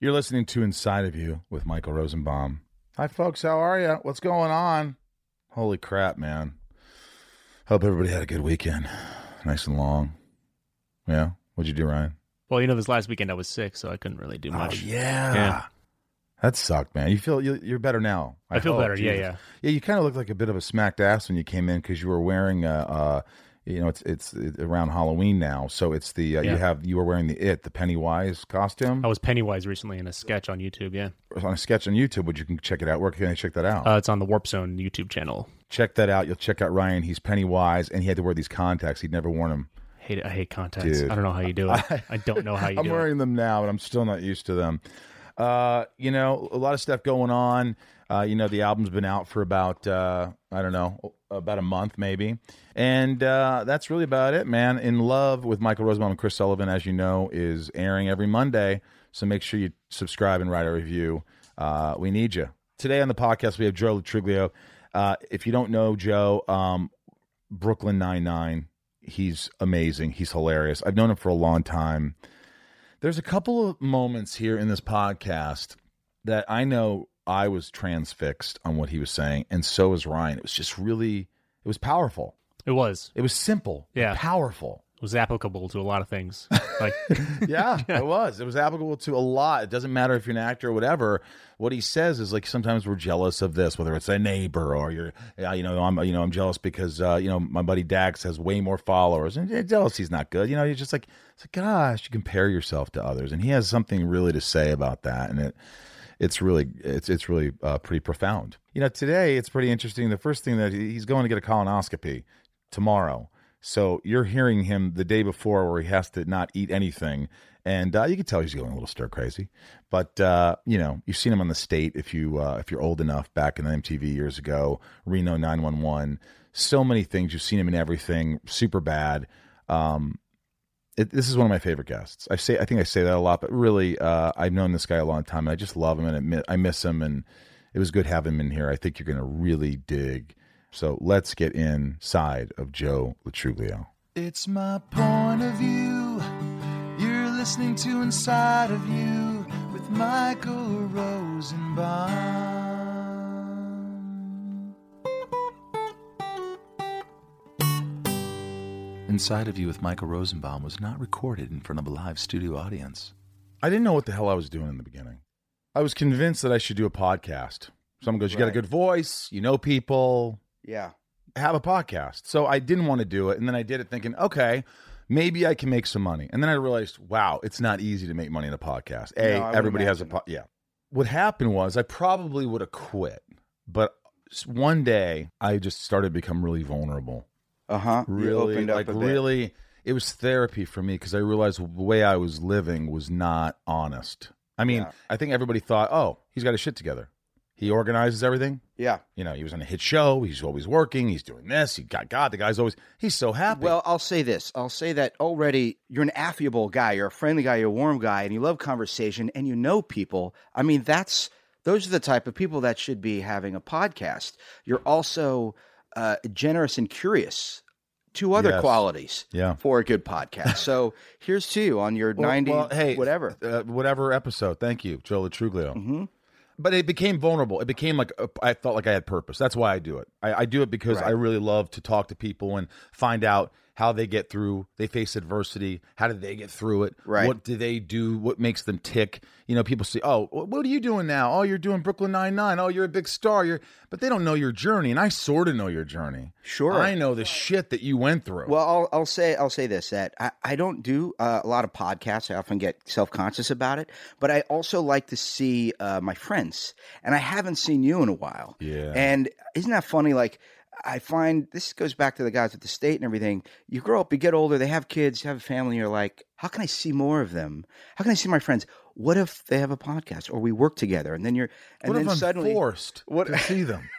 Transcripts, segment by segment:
You're listening to Inside of You with Michael Rosenbaum. Hi, folks. How are you? What's going on? Holy crap, man. Hope everybody had a good weekend. Nice and long. Yeah. What'd you do, Ryan? Well, you know, this last weekend I was sick, so I couldn't really do much. Oh, yeah. Yeah. That sucked, man. You feel you- you're better now. I feel hope, better, yeah, Jesus. yeah. Yeah, you kind of looked like a bit of a smacked ass when you came in because you were wearing, uh, uh, you know, it's it's around Halloween now, so it's the uh, you have you were wearing the it the Pennywise costume I was Pennywise recently in a sketch on YouTube. Yeah, on a sketch on YouTube, which you can check it out. Where can I check that out? uh, it's on the Warp Zone YouTube channel. check that out. You'll check out Ryan. He's Pennywise, and he had to wear these contacts. He'd never worn them. Hate it. I hate contacts. Dude. I don't know how you do it. I, don't know how you I'm do it. wearing them now, but I'm still not used to them. Uh, you know, a lot of stuff going on. Uh, you know, the album's been out for about uh, I don't know, about a month maybe, and uh, that's really about it, man. In Love with Michael Rosenbaum and Chris Sullivan, as you know, is airing every Monday. So make sure you subscribe and write a review. Uh, we need you. Today on the podcast, we have Joe Lo Truglio. Uh, if you don't know Joe, um, Brooklyn Nine Nine. He's amazing. He's hilarious. I've known him for a long time. There's a couple of moments here in this podcast that I know I was transfixed on what he was saying, and so was Ryan. It was just really, it was powerful. It was. It was simple, Yeah. powerful. It was applicable to a lot of things. Like, Yeah, it was. It was applicable to a lot. It doesn't matter if you're an actor or whatever. What he says is like sometimes we're jealous of this, whether it's a neighbor or you're, yeah, you know, I'm, you know, I'm jealous because uh, you know my buddy Dax has way more followers, and jealousy's not good. You know, you're just like, it's like, gosh, you compare yourself to others, and he has something really to say about that, and it. It's really, it's it's really uh, pretty profound. You know, today it's pretty interesting. The first thing that he- he's going to get a colonoscopy tomorrow, so you're hearing him the day before where he has to not eat anything. And uh, you can tell he's going a little stir crazy, but uh, you know you've seen him on the state if you uh, if you're old enough back in the MTV years ago, Reno 911, so many things you've seen him in everything, Superbad. Um, it, this is one of my favorite guests. I say I think I say that a lot, but really uh, I've known this guy a long time. And I just love him and admit, I miss him, and it was good having him in here. I think you're going to really dig. So let's get inside of Joe Lo Truglio. It's my point of view. You're listening to Inside of You with Michael Rosenbaum. Inside of You with Michael Rosenbaum was not recorded in front of a live studio audience. I didn't know what the hell I was doing in the beginning. I was convinced that I should do a podcast. Someone goes, You got a Right. good voice, you know people, Yeah. have a podcast. So I didn't want to do it. And then I did it thinking, okay, maybe I can make some money. And then I realized, wow, it's not easy to make money in a podcast. A, No, I would everybody has a imagine. po- yeah. What happened was I probably would have quit, but s- one day I just started to become really vulnerable. Uh huh. Really, opened like up a bit. really, it was therapy for me because I realized the way I was living was not honest. I mean, Yeah. I think everybody thought, oh, he's got his shit together. He organizes everything. Yeah. You know, he was on a hit show. He's always working. He's doing this. He got God. The guy's always he's so happy. Well, I'll say this. I'll say that already you're an affable guy, you're a friendly guy, you're a warm guy, and you love conversation and you know people. I mean, that's those are the type of people that should be having a podcast. You're also uh, generous and curious. Two other Yes. qualities Yeah. for a good podcast. So here's to you on your Well- 90 well, hey, whatever. uh, whatever episode. Thank you, Joe Lo Truglio. hmm But it became vulnerable. It became like a, I felt like I had purpose. That's why I do it. I, I do it because Right. I really love to talk to people and find out how they get through. They face adversity. How did they get through it? Right. What do they do? What makes them tick? You know, people say, "Oh, what are you doing now? Oh, you're doing Brooklyn Nine Nine. Oh, you're a big star. You're," but they don't know your journey, and I sort of know your journey. Sure. I know the shit that you went through. Well, I'll, I'll say I'll say this that I, I don't do uh, a lot of podcasts. I often get self conscious about it, but I also like to see uh, my friends, and I haven't seen you in a while. Yeah. And isn't that funny? Like I find this goes back to the guys at the state and everything. You grow up, you get older, they have kids, you have a family. You're like, how can I see more of them? How can I see my friends? What if they have a podcast or we work together? And then you're and what then if suddenly forced What- to see them?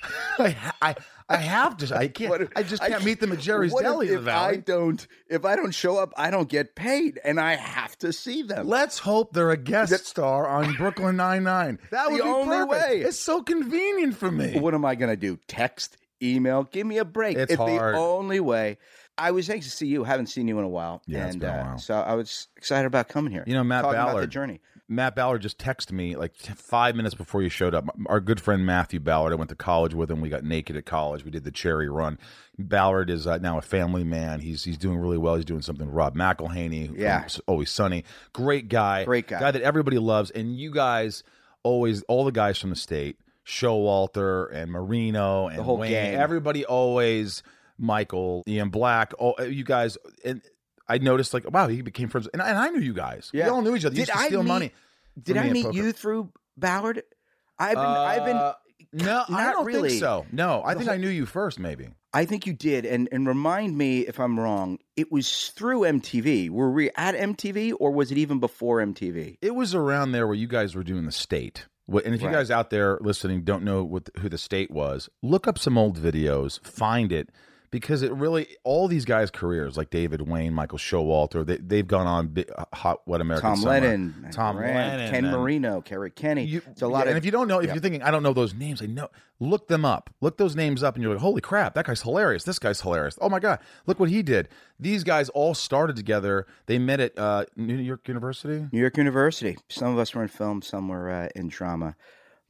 I, I I have to. I can't. If- I just can't meet them at Jerry's if- Deli in if I don't, if I don't show up, I don't get paid, and I have to see them. Let's hope they're a guest star on Brooklyn Nine Nine. That would The be only perfect. way. It's so convenient for me. What am I going to do? Text, email, give me a break. It's hard. the only way. I was anxious to see you. Haven't seen you in a while. Yeah, it's and been a uh, while. so I was excited about coming here. You know, Matt talking about the Ballard. journey. Matt Ballard just texted me like t- five minutes before you showed up. Our good friend Matthew Ballard, I went to college with him. We got naked at college. We did the cherry run. Ballard is uh, now a family man. He's he's doing really well. He's doing something with Rob McElhenney. Yeah. Always Sunny. Great guy. Great guy. Guy that everybody loves. And you guys always, all the guys from the state, Showalter and Marino and the whole Wain, gang. everybody always, Michael, Ian Black, all, you guys. And I noticed like, wow, he became friends. And I, and I knew you guys. Yeah. We all knew each other. You Did used to I steal meet- money. Did I meet you through Ballard? I've been. I've been. Uh, No, I don't really. think so. No, I The think I knew you first, maybe. I think you did, and and remind me if I'm wrong. It was through MTV. Were we at MTV, or was it even before MTV? It was around there where you guys were doing the state. And if you guys out there listening don't know what who the state was, look up some old videos, find it, because it really all these guys' careers, like David Wain, Michael Showalter, they, they've gone on bi- hot What American Tom Summer. Lennon, Tom Grant, Lennon, Ken Marino, Kerri Kenney. You- it's a lot yeah, of. and if you don't know, if yeah. you're thinking I don't know those names, I know. Look them up. Look those names up, and you're like, holy crap, that guy's hilarious. This guy's hilarious. Oh my god, look what he did. These guys all started together. They met at uh, New York University. New York University. Some of us were in film, some were uh, in drama,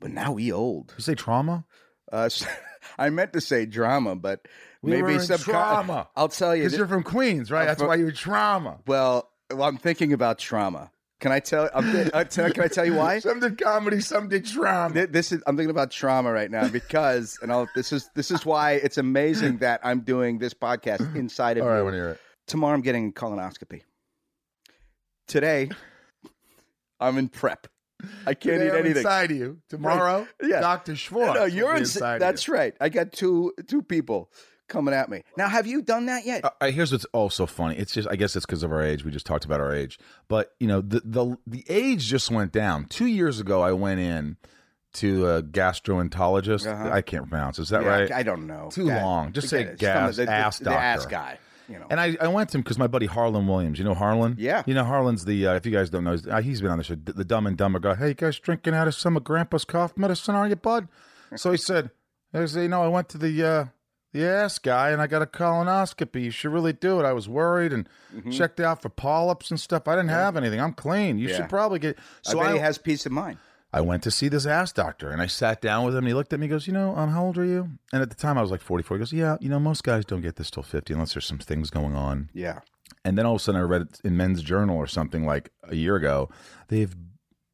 but now we old. You say trauma? Uh, I meant to say drama, but We maybe some trauma. I'll tell you. Because you're from Queens, right? I'm That's from- why you're trauma. well, well, I'm thinking about trauma. Can I tell? I'm, thi- uh, can I tell you why? Some did comedy, some did trauma. Th- This is I'm thinking about trauma right now because, and I'll, this is this is why it's amazing that I'm doing this podcast inside of All right, I you. want to hear it. Tomorrow I'm getting colonoscopy. Today, I'm in prep. I can't Today eat I'm anything. inside of you. Tomorrow, Yeah. Dr. Schwartz. no, you're be inside. inside That's of right. I got two two people coming at me. Now, have you done that yet? Uh, here's what's also funny. It's just, I guess it's because of our age. We just talked about our age, but you know, the the the age just went down. Two years ago, I went in to a gastroenterologist. Uh-huh. I can't pronounce. Is that Yeah, right? I don't know. Too long. Just say gas- Some the, ass the, the ass guy. You know. And I, I went to him because my buddy Harland Williams, you know Harland? Yeah. You know Harland's the, uh, if you guys don't know, he's, uh, he's been on the show, the dumb and dumber guy. Hey, you guys drinking out of some of Grandpa's cough medicine, are you, bud? So he said, you know, I went to the, uh, the ass guy and I got a colonoscopy. You should really do it. I was worried and checked out for polyps and stuff. I didn't have anything. I'm clean. You Mm-hmm. Yeah. should probably get. So I I, he has peace of mind. I went to see this ass doctor and I sat down with him and he looked at me and he goes, You know, um, how old are you? And at the time I was like 44. He goes, Yeah, you know, most guys don't get this till 50 unless there's some things going on. Yeah. And then all of a sudden I read it in Men's Journal or something like a year ago, they've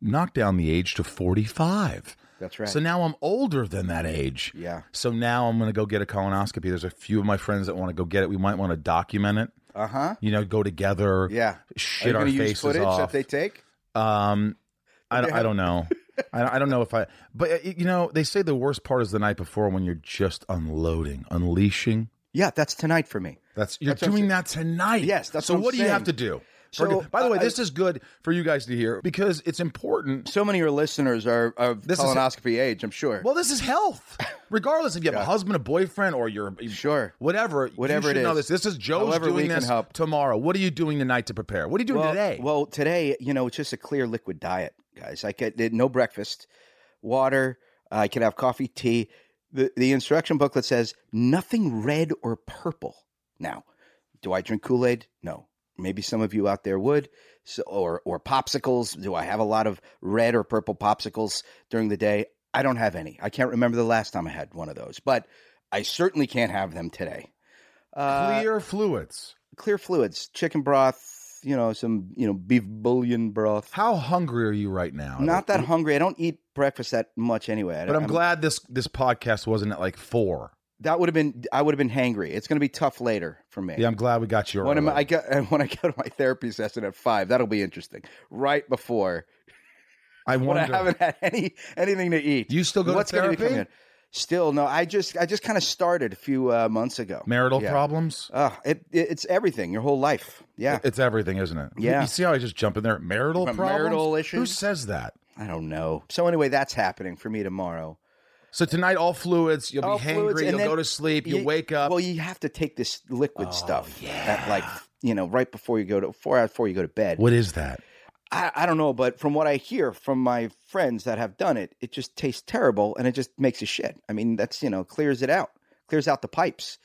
knocked down the age to 45. That's right. So now I'm older than that age. yeah. So now I'm going to go get a colonoscopy. There's a few of my friends that want to go get it. We might want to document it. Uh huh. You know, go together, Yeah. Are you shit our going to use footage off. that they take? Um, I don't, I don't know. I, I don't know if I, but uh, you know, they say the worst part is the night before when you're just unloading, unleashing. Yeah, that's tonight for me. That's you're That's doing that tonight. Yes, that's so. what I'm What do you have to do? So, by the way, uh, this is good for you guys to hear because it's important. So many of your listeners are of This is- colonoscopy age, I'm sure. Well, this is health, regardless if you have a husband, a boyfriend, or you're Sure. whatever. Whatever you it know this. This is Joe's However doing this help. tomorrow. What are you doing tonight to prepare? What are you doing well, today? Well, today, you know, it's just a clear liquid diet, guys. I get did no breakfast, water. I can have coffee, tea. The the instruction booklet says nothing red or purple. Now, do I drink Kool Aid? No. Maybe some of you out there would. So, or or popsicles. Do I have a lot of red or purple popsicles during the day? I don't have any. I can't remember the last time I had one of those, but I certainly can't have them today. Uh, Clear fluids. clear fluids, chicken broth, you know, some, you know, beef bouillon broth. How hungry are you right now? Not that hungry. I don't eat breakfast that much anyway. I But I'm, I'm- glad this this podcast wasn't at like four. that would have been. I would have been hangry. It's going to be tough later for me. Yeah, I'm glad we got you. When am, early. I get and when I go to my therapy session at five, that'll be interesting. Right before I when wonder. I haven't had any anything to eat. Do you still go to gonna be therapy? coming in? Still no. I just I just kind of started a few uh, months ago. Marital Yeah. problems. Uh, it, it it's everything. Your whole life. Yeah. It's everything, isn't it? Yeah. You see how I just jump in there? Marital But problems. marital issues. Who says that? I don't know. So anyway, that's happening for me tomorrow. So tonight, all fluids. You'll All be fluids, hangry. and You'll go to sleep. You'll you- wake up. Well, you have to take this liquid Oh, stuff yeah. at like you know right before you go to four hours before you go to bed. what is that? I, I don't know, but from what I hear from my friends that have done it, it just tastes terrible and it just makes you shit. I mean, that's you know clears it out, clears out the pipes.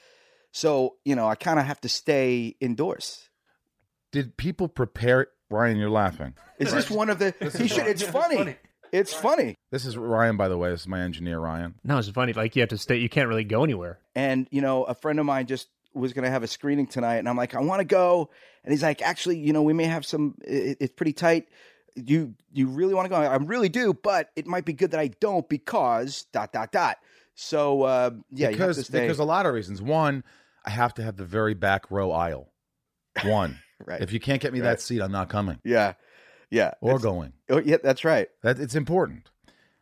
So you know, I kind of have to stay indoors. Did people prepare Ryan, you're laughing. Is this one of the? He should, it's funny. It's funny. This is Ryan, by the way. This is my engineer, Ryan. No, it's funny. Like you have to stay. You can't really go anywhere. And you know, a friend of mine just was going to have a screening tonight, and I'm like, I want to go, and he's like, actually, you know, we may have some. It, it's pretty tight. You you really want to go? I really do, but it might be good that I don't because dot dot dot. So uh, yeah, because because a lot of reasons. One, I have to have the very back row aisle. One, right. if you can't get me Right. that seat, I'm not coming yeah, yeah, or going. Oh, yeah, that's right. That it's important.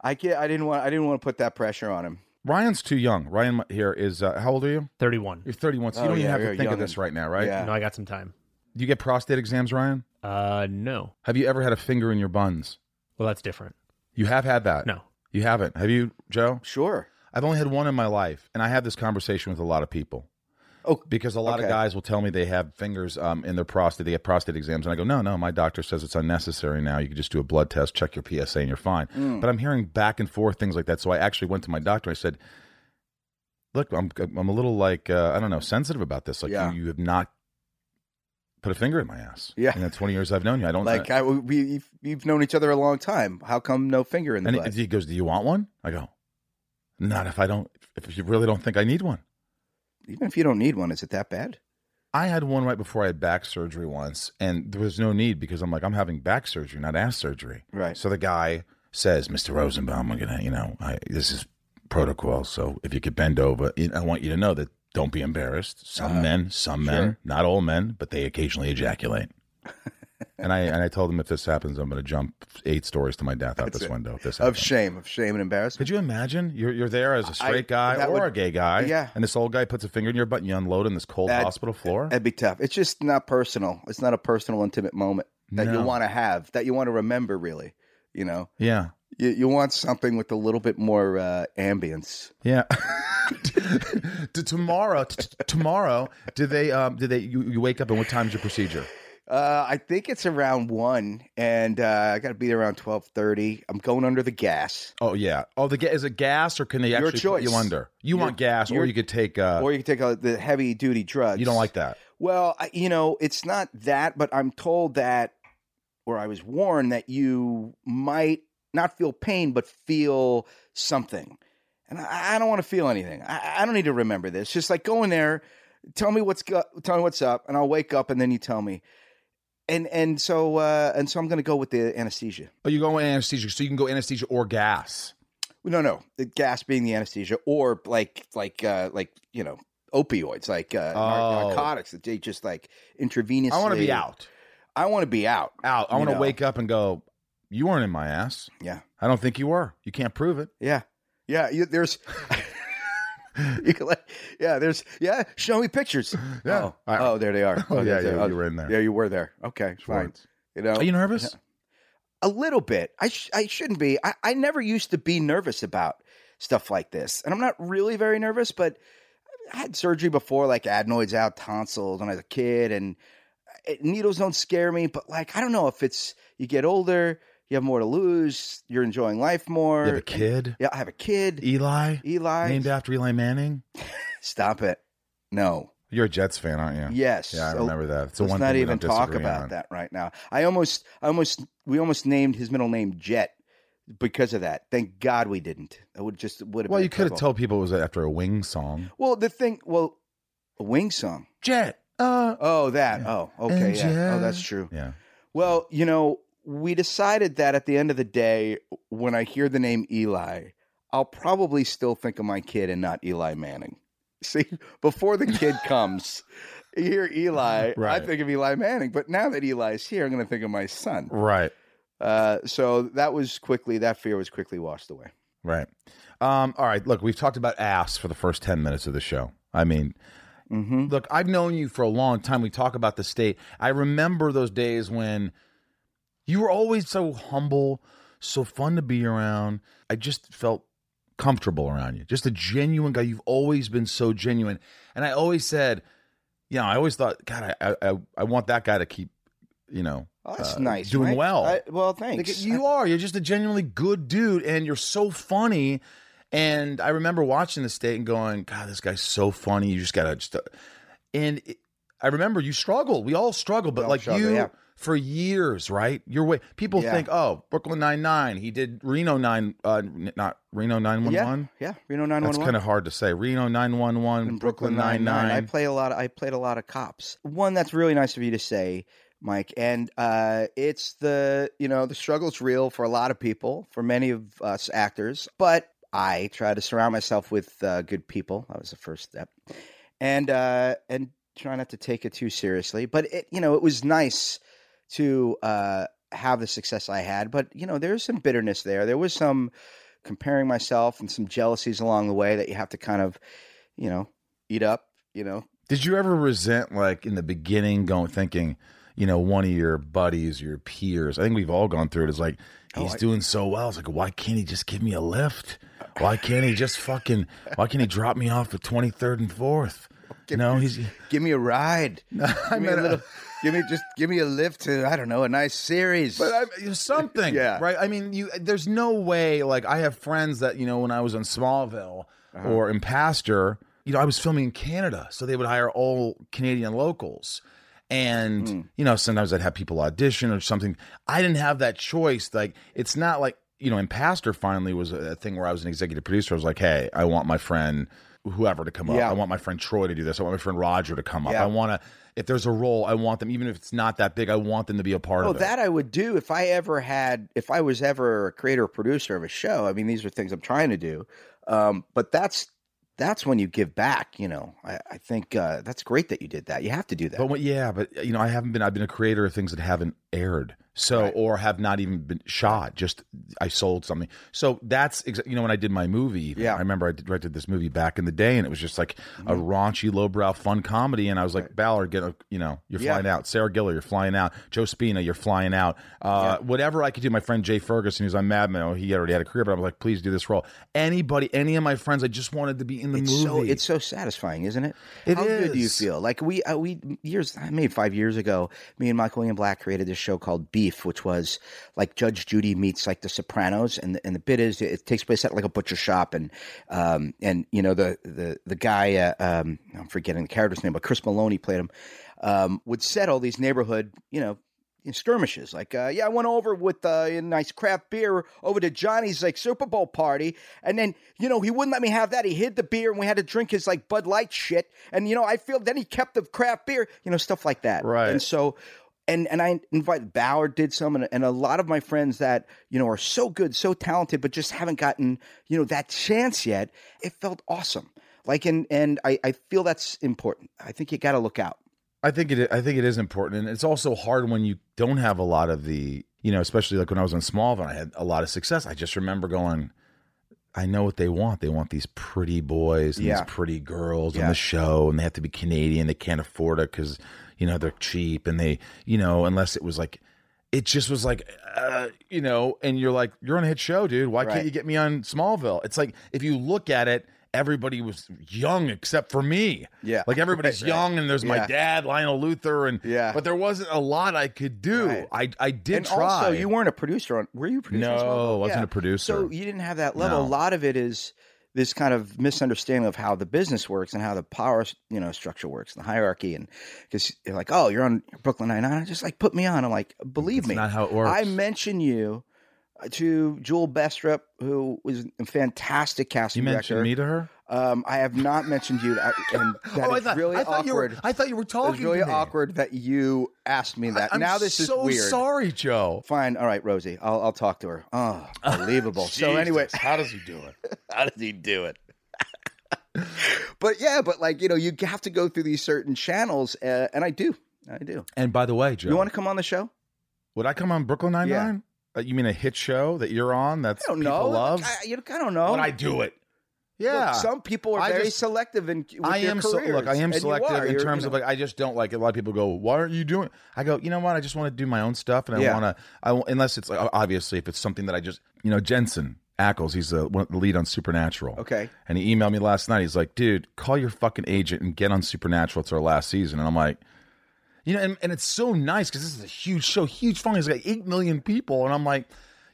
I can't. I didn't want. I didn't want to put that pressure on him. Ryan's too young. Ryan here is uh, how old are you? Thirty-one. You're 31, so you Oh, don't even yeah, have to you're think of young this right now, right? Yeah. No, I got some time. Do you get prostate exams, Ryan? Uh, no. Have you ever had a finger in your buns? Well, that's different. You have had that. No. You haven't. Have you, Joe? Sure. I've only had one in my life, and I have this conversation with a lot of people. Oh, because a lot of guys will tell me they have fingers um, in their prostate. They get prostate exams, and I go, no, no, my doctor says it's unnecessary now. You can just do a blood test, check your PSA, and you're fine. Mm. But I'm hearing back and forth things like that. So I actually went to my doctor. I said, look, I'm I'm a little like uh, I don't know sensitive about this. Like Yeah. you, you have not put a finger in my ass. Yeah. in the 20 years I've known you, I don't Like I, we, we've, known each other a long time. How come no finger in the and butt? he goes, do you want one? I go, not if I don't. If you really don't think I need one. Even if you don't need one, is it that bad? I had one right before I had back surgery once, and there was no need because I'm like, I'm having back surgery, not ass surgery. Right. So the guy says, Mr. Rosenbaum, I'm gonna, you know, I, this is protocol. So if you could bend over, I want you to know that don't be embarrassed. Some Uh-huh. men, some men, not all men, but they occasionally ejaculate. and I and I told him if this happens, I'm going to jump eight stories to my death out That's this it. window. If this Of happens. shame, of shame and embarrassment. Could you imagine? You're you're there as a straight I- guy or would- a gay guy, Yeah. and this old guy puts a finger in your butt and you unload on this cold That- hospital floor. That'd be tough. It's just not personal. It's not a personal, intimate moment that you want to have, that you want to remember. Really, you know, yeah, you you want something with a little bit more uh, ambience. Yeah. tomorrow, t- tomorrow, do they? Um, do they? You, you wake up and what time's your procedure? Uh, I think it's around one, and uh, I got to be there around twelve thirty. I'm going under the gas, Oh yeah. Oh, the ga- is it gas or can they Your actually put you under? You Your- want gas, or you could take. Uh, or you can take uh the heavy duty drugs. you don't like that? Well, I, you know, it's not that, but I'm told that, or I was warned that you might not feel pain, but feel something. And I, I don't want to feel anything. I, I don't need to remember this. Just like go in there, tell me what's go, tell me what's up, and I'll wake up, and then you tell me. And and so uh, and so I'm going to go with the anesthesia. Oh, you go with anesthesia, so you can go anesthesia or gas. No, no, the gas being the anesthesia, or like like uh, like you know opioids, like uh, Oh. narcotics that they just like intravenously. I want to be out. I want to be out. Out. I want to wake up and go. You weren't in my ass. Yeah. I don't think you were. You can't prove it. Yeah, yeah. You, there's, you can like, yeah. There's, yeah. Show me pictures. Yeah. Oh, I- oh there they are. Oh, yeah, yeah, oh, you were in there. Yeah, you were there. Okay, fine. You know, Are you nervous? a little bit. I sh- I shouldn't be. I, I never used to be nervous about stuff like this, and I'm not really very nervous. But I had surgery before, like adenoids out, tonsils when I was a kid, and uh, it, needles don't scare me. But like, I don't know if it's you get older, you have more to lose, you're enjoying life more. You have a kid, Yeah, I have a kid. Eli, Eli, named after Eli Manning. stop it. No. You're a Jets fan, aren't you? Yes. Yeah, I So remember that. It's the Let's one not thing even talk about on. that right now. I almost, I almost, we almost named his middle name Jet because of that. Thank God we didn't. It would just would have. Well, you could have told people it was after a Wing song. Well, the thing. Well, a wing song. Jet. Uh, Oh, that. Oh, okay. Yeah. Oh, that's true. yeah. Well, you know, we decided that at the end of the day, when I hear the name Eli, I'll probably still think of my kid and not Eli Manning. See, before the kid comes, you hear Eli, I Right. think of Eli Manning. But now that Eli's here, I'm going to think of my son. Right. Uh, so that was quickly, that fear was quickly washed away. Right. Um, all right. Look, we've talked about ass for the first 10 minutes of the show. I mean, Mm-hmm. look, I've known you for a long time. We talk about the state. I remember those days when you were always so humble, so fun to be around. I just felt comfortable around you. Just a genuine guy. You've always been so genuine. And I always said, you know, I always thought, God, I I, I want that guy to keep, you know, Oh, that's uh, nice. doing Mike. well. I, well, Like, thanks. you are. You're just a genuinely good dude, and you're so funny. And I remember watching the state and going, God, this guy's so funny. You just gotta just. uh," And it, I remember you struggled. We all struggle, but all like struggle, you yeah. For years, right? Your way. People Yeah. think, oh, Brooklyn Nine Nine. He did Reno Nine, uh, not Reno Nine One Yeah, Reno nine That's one kind of hard to say. Reno Nine One One, Brooklyn Nine Nine. I play a lot. Of, I played a lot of cops. One that's really nice of you to say, Mike. And uh, it's the you know the struggle's real for a lot of people, for many of us actors. But I try to surround myself with uh, good people. That was the first step, and uh, and try not to take it too seriously. But it you know it was nice to uh, have the success I had. But you know there's some bitterness there. There was some comparing myself and some jealousies along the way that you have to kind of you know eat up. You know Did you ever resent, like in the beginning, going thinking, you know, one of your buddies, your peers? I think we've all gone through it. it. Is like Oh, he's I- doing so well. It's like, why can't he just give me a lift? Why can't he just fucking? Why can't he drop me off at twenty third and fourth? You know, he's. give me a ride. I Give me a little. Give me just give me a lift to I don't know a nice series. But I, something, Yeah. right? I mean, you. There's no way. Like, I have friends that you know, when I was on Smallville Uh-huh. or Impastor, you know, I was filming in Canada, so they would hire all Canadian locals, and Hmm. you know, sometimes I'd have people audition or something. I didn't have that choice. Like, it's not like you know, Impastor finally was a thing where I was an executive producer. I was like, hey, I want my friend whoever to come up. I want my friend Troy to do this. I want my friend Roger to come up. Yeah. I want to. If there's a role, I want them, even if it's not that big. I want them to be a part Oh, of it. that I would do if I ever had, if I was ever a creator or producer of a show. I mean, these are things I'm trying to do. Um, but that's that's when you give back. You know, I, I think uh, that's great that you did that. You have to do that. But yeah, but you know, I haven't been. I've been a creator of things that haven't aired, so or have not even been shot. Just I sold something. So that's exa- you know when I did my movie. Yeah. Mm-hmm. I remember I directed this movie back in the day, and it was just like a raunchy, lowbrow, fun comedy. And I was like, Ballard, get a, you know, you're Yeah. flying out. Sarah Giller, you're flying out. Joe Spina, you're flying out. Uh, Whatever I could do. My friend Jay Ferguson, who's on Mad Men, he already had a career, but I was like, please do this role. Anybody, any of my friends, I just wanted to be in the it's movie. so it's so satisfying, isn't it? It How good do you feel? Like we uh, we years I maybe five years ago, me and Michael Ian Black created this show called Beef, which was like Judge Judy meets like The Sopranos, and the, and the bit is it takes place at like a butcher shop, and um and you know the the the guy uh, um I'm forgetting the character's name, but Chris Maloney played him, um would set all these neighborhood you know skirmishes. Like, uh, yeah, I went over with uh, a nice craft beer over to Johnny's like Super Bowl party, and then you know he wouldn't let me have that. He hid the beer, and we had to drink his like Bud Light shit. And you know, I feel then he kept the craft beer, you know, stuff like that. Right. And so. And, and I invite Ballard did some and, and a lot of my friends that you know are so good so talented but just haven't gotten you know that chance yet it felt awesome like and and I, I feel that's important I think you got to look out I think it. I think it is important, and it's also hard when you don't have a lot of the. You know, especially like when I was on Smallville, I had a lot of success. I just remember going. I know what they want. They want these pretty boys and Yeah. these pretty girls on the show, and they have to be Canadian. They can't afford it because you know they're cheap, and they you know unless it was like. It just was like, uh, you know, and you're like, you're on a hit show, dude. Why Right. can't you get me on Smallville? It's like if you look at it, everybody was young except for me. Yeah. like everybody's Right, young, and there's my dad, Lionel Luthor, and Yeah. but there wasn't a lot I could do. Right. I I did and try. also you weren't a producer on were you producer No? I wasn't a producer. so you didn't have that level No. a lot of it is this kind of misunderstanding of how the business works and how the power you know structure works and the hierarchy and because you're like oh you're on brooklyn nine-nine just like put me on i'm like believe That's me not how it works. i mention you uh, to Jewel Bestrop, who was a fantastic casting you director. mentioned me to her. Um, I have not mentioned you, I- and that oh, I thought really I thought you were. awkward. I thought you were talking. It's really awkward that you asked me that. I'm now this so is weird. sorry, Joe. Fine. All right, Rosie. I'll, I'll talk to her. Oh, unbelievable. so anyway, how does he do it? how does he do it? but yeah, but like you know, you have to go through these certain channels, uh, and I do, I do. And by the way, Joe, You want to come on the show? would I come on Brooklyn Nine Nine? Uh, you mean a hit show that you're on? That's I don't people know. love. I, know, I don't know. Would I do it? Look, Yeah, some people are I very just- selective in. I am. So, look, I am selective are. in terms you of like I just don't like. it. A lot of people go, "Why aren't you doing?" I go, you know what? I just want to do my own stuff, and I Yeah. want to. I unless it's like, obviously if it's something that I just you know Jensen Ackles, he's the, one, the lead on Supernatural. Okay. and he emailed me last night. He's like, "Dude, call your fucking agent and get on Supernatural. It's our last season." And I'm like. You know, and, and it's so nice because this is a huge show, huge fun. It's like eight million people, and I'm like,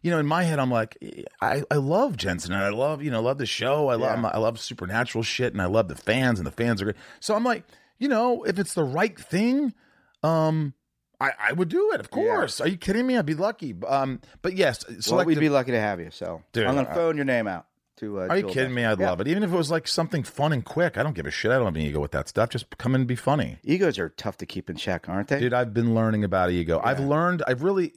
you know, in my head, I'm like, I, I love Jensen, and I love, you know, love the show. I love, Yeah. I love supernatural shit, and I love the fans, and the fans are great. So I'm like, you know, if it's the right thing, um, I, I would do it. Of course. Are you kidding me? I'd be lucky. Um, but yes, Well, we'd be lucky to have you. So Dude, I'm going to uh, phone your name out. To, uh, Are you kidding me? I'd Yeah. love it. Even if it was like something fun and quick. I don't give a shit. I don't have any ego with that stuff. Just come in and be funny. Egos are tough to keep in check, aren't they? Dude, I've been learning about ego. I've learned, I've really,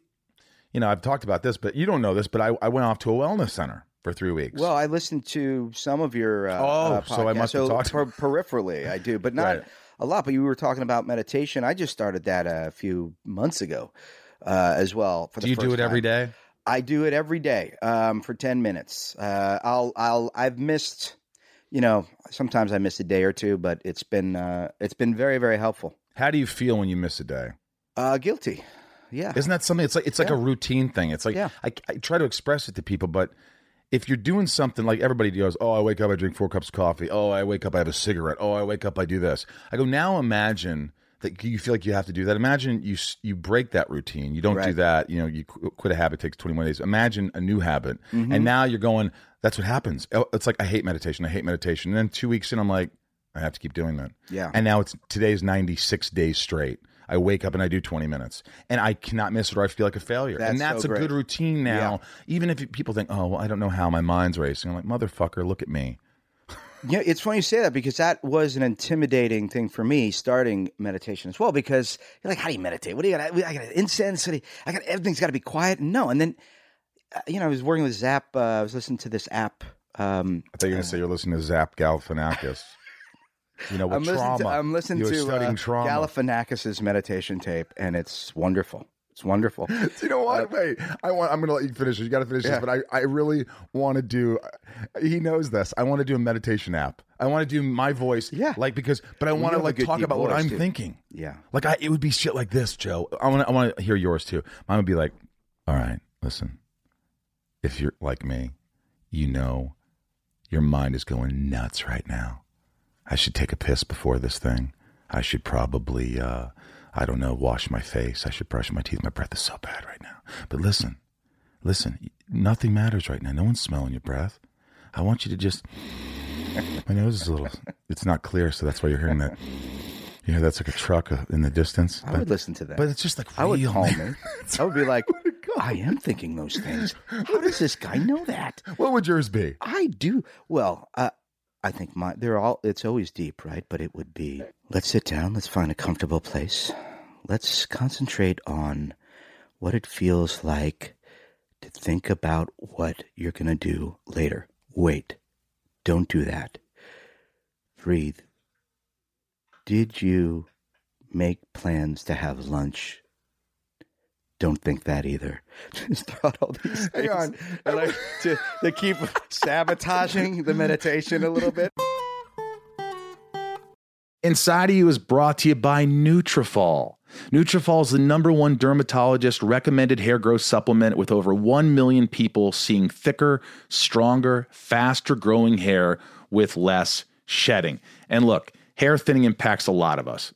you know, I've talked about this, but you don't know this, but I, I went off to a wellness center for three weeks. Well, I listened to some of your. Uh, Oh, uh, so I must have talked- per- peripherally. I do, but not Right. a lot. But you were talking about meditation. I just started that a few months ago, uh, as well. For do you do it every time. day? I do it every day um, for ten minutes. Uh, I'll I'll I've missed. You know, sometimes I miss a day or two, but it's been uh, it's been very very helpful. How do you feel when you miss a day? Uh, guilty. Yeah. Isn't that something? It's like it's like Yeah. a routine thing. It's like Yeah. I, I try to express it to people, but if you're doing something like everybody goes, oh, I wake up, I drink four cups of coffee. Oh, I wake up, I have a cigarette. Oh, I wake up, I do this. I go now. Imagine that you feel like you have to do that. Imagine you you break that routine. You don't do that. You know, you qu- quit a habit takes 21 days. Imagine a new habit, Mm-hmm. and now you're going. That's what happens. Oh, It's like I hate meditation. I hate meditation. And then two weeks in, I'm like, I have to keep doing that. Yeah. And now it's today's 96 days straight. I wake up and I do 20 minutes, and I cannot miss it, or I feel like a failure. and That's that's so a good routine now. Even if people think, "Oh, well, I don't know how my mind's racing," I'm like, "Motherfucker, look at me." Yeah, it's funny you say that because that was an intimidating thing for me starting meditation as well. Because you're like, how do you meditate? What do you got? I got incense. What do you- I got everything's got to be quiet. No, and then uh, you know I was working with Zap. Uh, I was listening to this app. Um, I thought you were going to say you're listening to Zach Galifianakis. You know, with I'm listening trauma. to I'm listening You're to uh, trauma. Galifianakis's meditation tape, and it's wonderful. It's wonderful. Do you know what? Wait, I want. I'm going to let you finish. it. You got to finish Yeah. this, but I, I really want to do. He knows this. I want to do a meditation app. I want to do my voice. Yeah. like because, but I want to like talk about what I'm dude. thinking. Yeah. Like I, it would be shit like this, Joe. I want. I want to hear yours too. Mine would be like, all right, listen. If you're like me, you know, your mind is going nuts right now. I should take a piss before this thing. I should probably, uh, I don't know, wash my face. I should brush my teeth. My breath is so bad right now. But listen, listen, nothing matters right now. No one's smelling your breath. I want you to just. My nose is a little. It's not clear, so that's why you're hearing that. You hear that's like a truck uh, in the distance. I But, would listen to that. but it's just like I would call me. I would be like, I am thinking those things. How does this guy know that? What would yours be? I do. Well, uh, I think my they're all. It's always deep, right? But it would be. Let's sit down. Let's find a comfortable place. Let's concentrate on what it feels like to think about what you're gonna do later. Wait, don't do that. Breathe. Did you make plans to have lunch? Don't think that either. Just throw out all these Hang on. And like to, to keep sabotaging the meditation a little bit. Inside of You is brought to you by Nutrafol. Nutrafol is the number one dermatologist recommended hair growth supplement with over 1 million people seeing thicker, stronger, faster growing hair with less shedding. And look, hair thinning impacts a lot of us,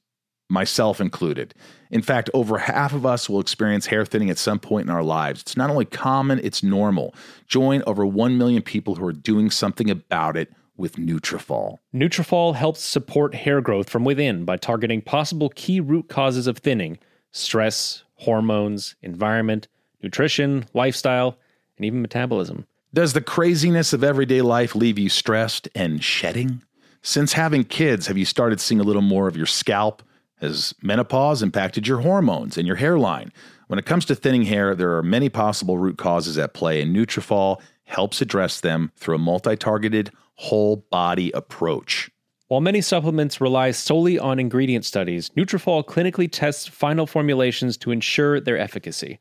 myself included. In fact, over half of us will experience hair thinning at some point in our lives. It's not only common, it's normal. Join over 1 million people who are doing something about it with Nutrafol. Nutrafol helps support hair growth from within by targeting possible key root causes of thinning: stress, hormones, environment, nutrition, lifestyle, and even metabolism. Does the craziness of everyday life leave you stressed and shedding? Since having kids, have you started seeing a little more of your scalp? Has menopause impacted your hormones and your hairline? When it comes to thinning hair, there are many possible root causes at play, and Nutrafol helps address them through a multi-targeted, whole body approach. While many supplements rely solely on ingredient studies, Nutrafol clinically tests final formulations to ensure their efficacy.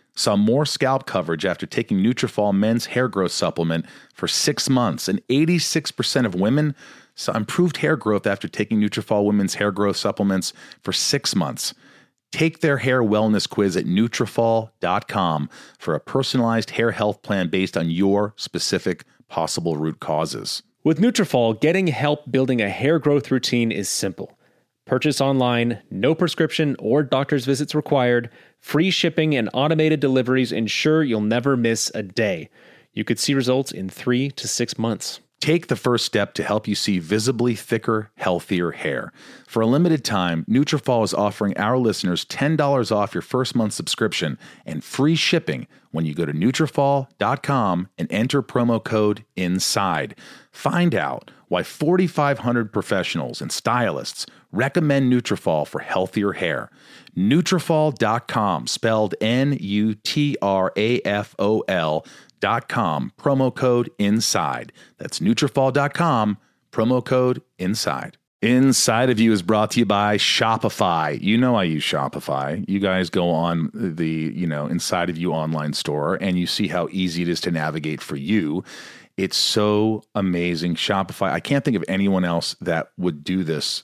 saw more scalp coverage after taking Nutrafol men's hair growth supplement for six months, and 86% of women saw improved hair growth after taking Nutrafol women's hair growth supplements for six months. Take their hair wellness quiz at Nutrafol.com for a personalized hair health plan based on your specific possible root causes. With Nutrafol, getting help building a hair growth routine is simple. Purchase online, no prescription or doctor's visits required. Free shipping and automated deliveries ensure you'll never miss a day. You could see results in 3 to 6 months. Take the first step to help you see visibly thicker, healthier hair. For a limited time, Nutrafol is offering our listeners $10 off your first month subscription and free shipping when you go to Nutrafol.com and enter promo code INSIDE. Find out why 4,500 professionals and stylists recommend Nutrafol for healthier hair. Nutrafol.com, spelled N-U-T-R-A-F-O-L dot com, promo code INSIDE. That's Nutrafol.com, promo code INSIDE. Inside of You is brought to you by Shopify. You know I use Shopify. You guys go on the, you know, Inside of You online store and you see how easy it is to navigate for you. It's so amazing. Shopify, I can't think of anyone else that would do this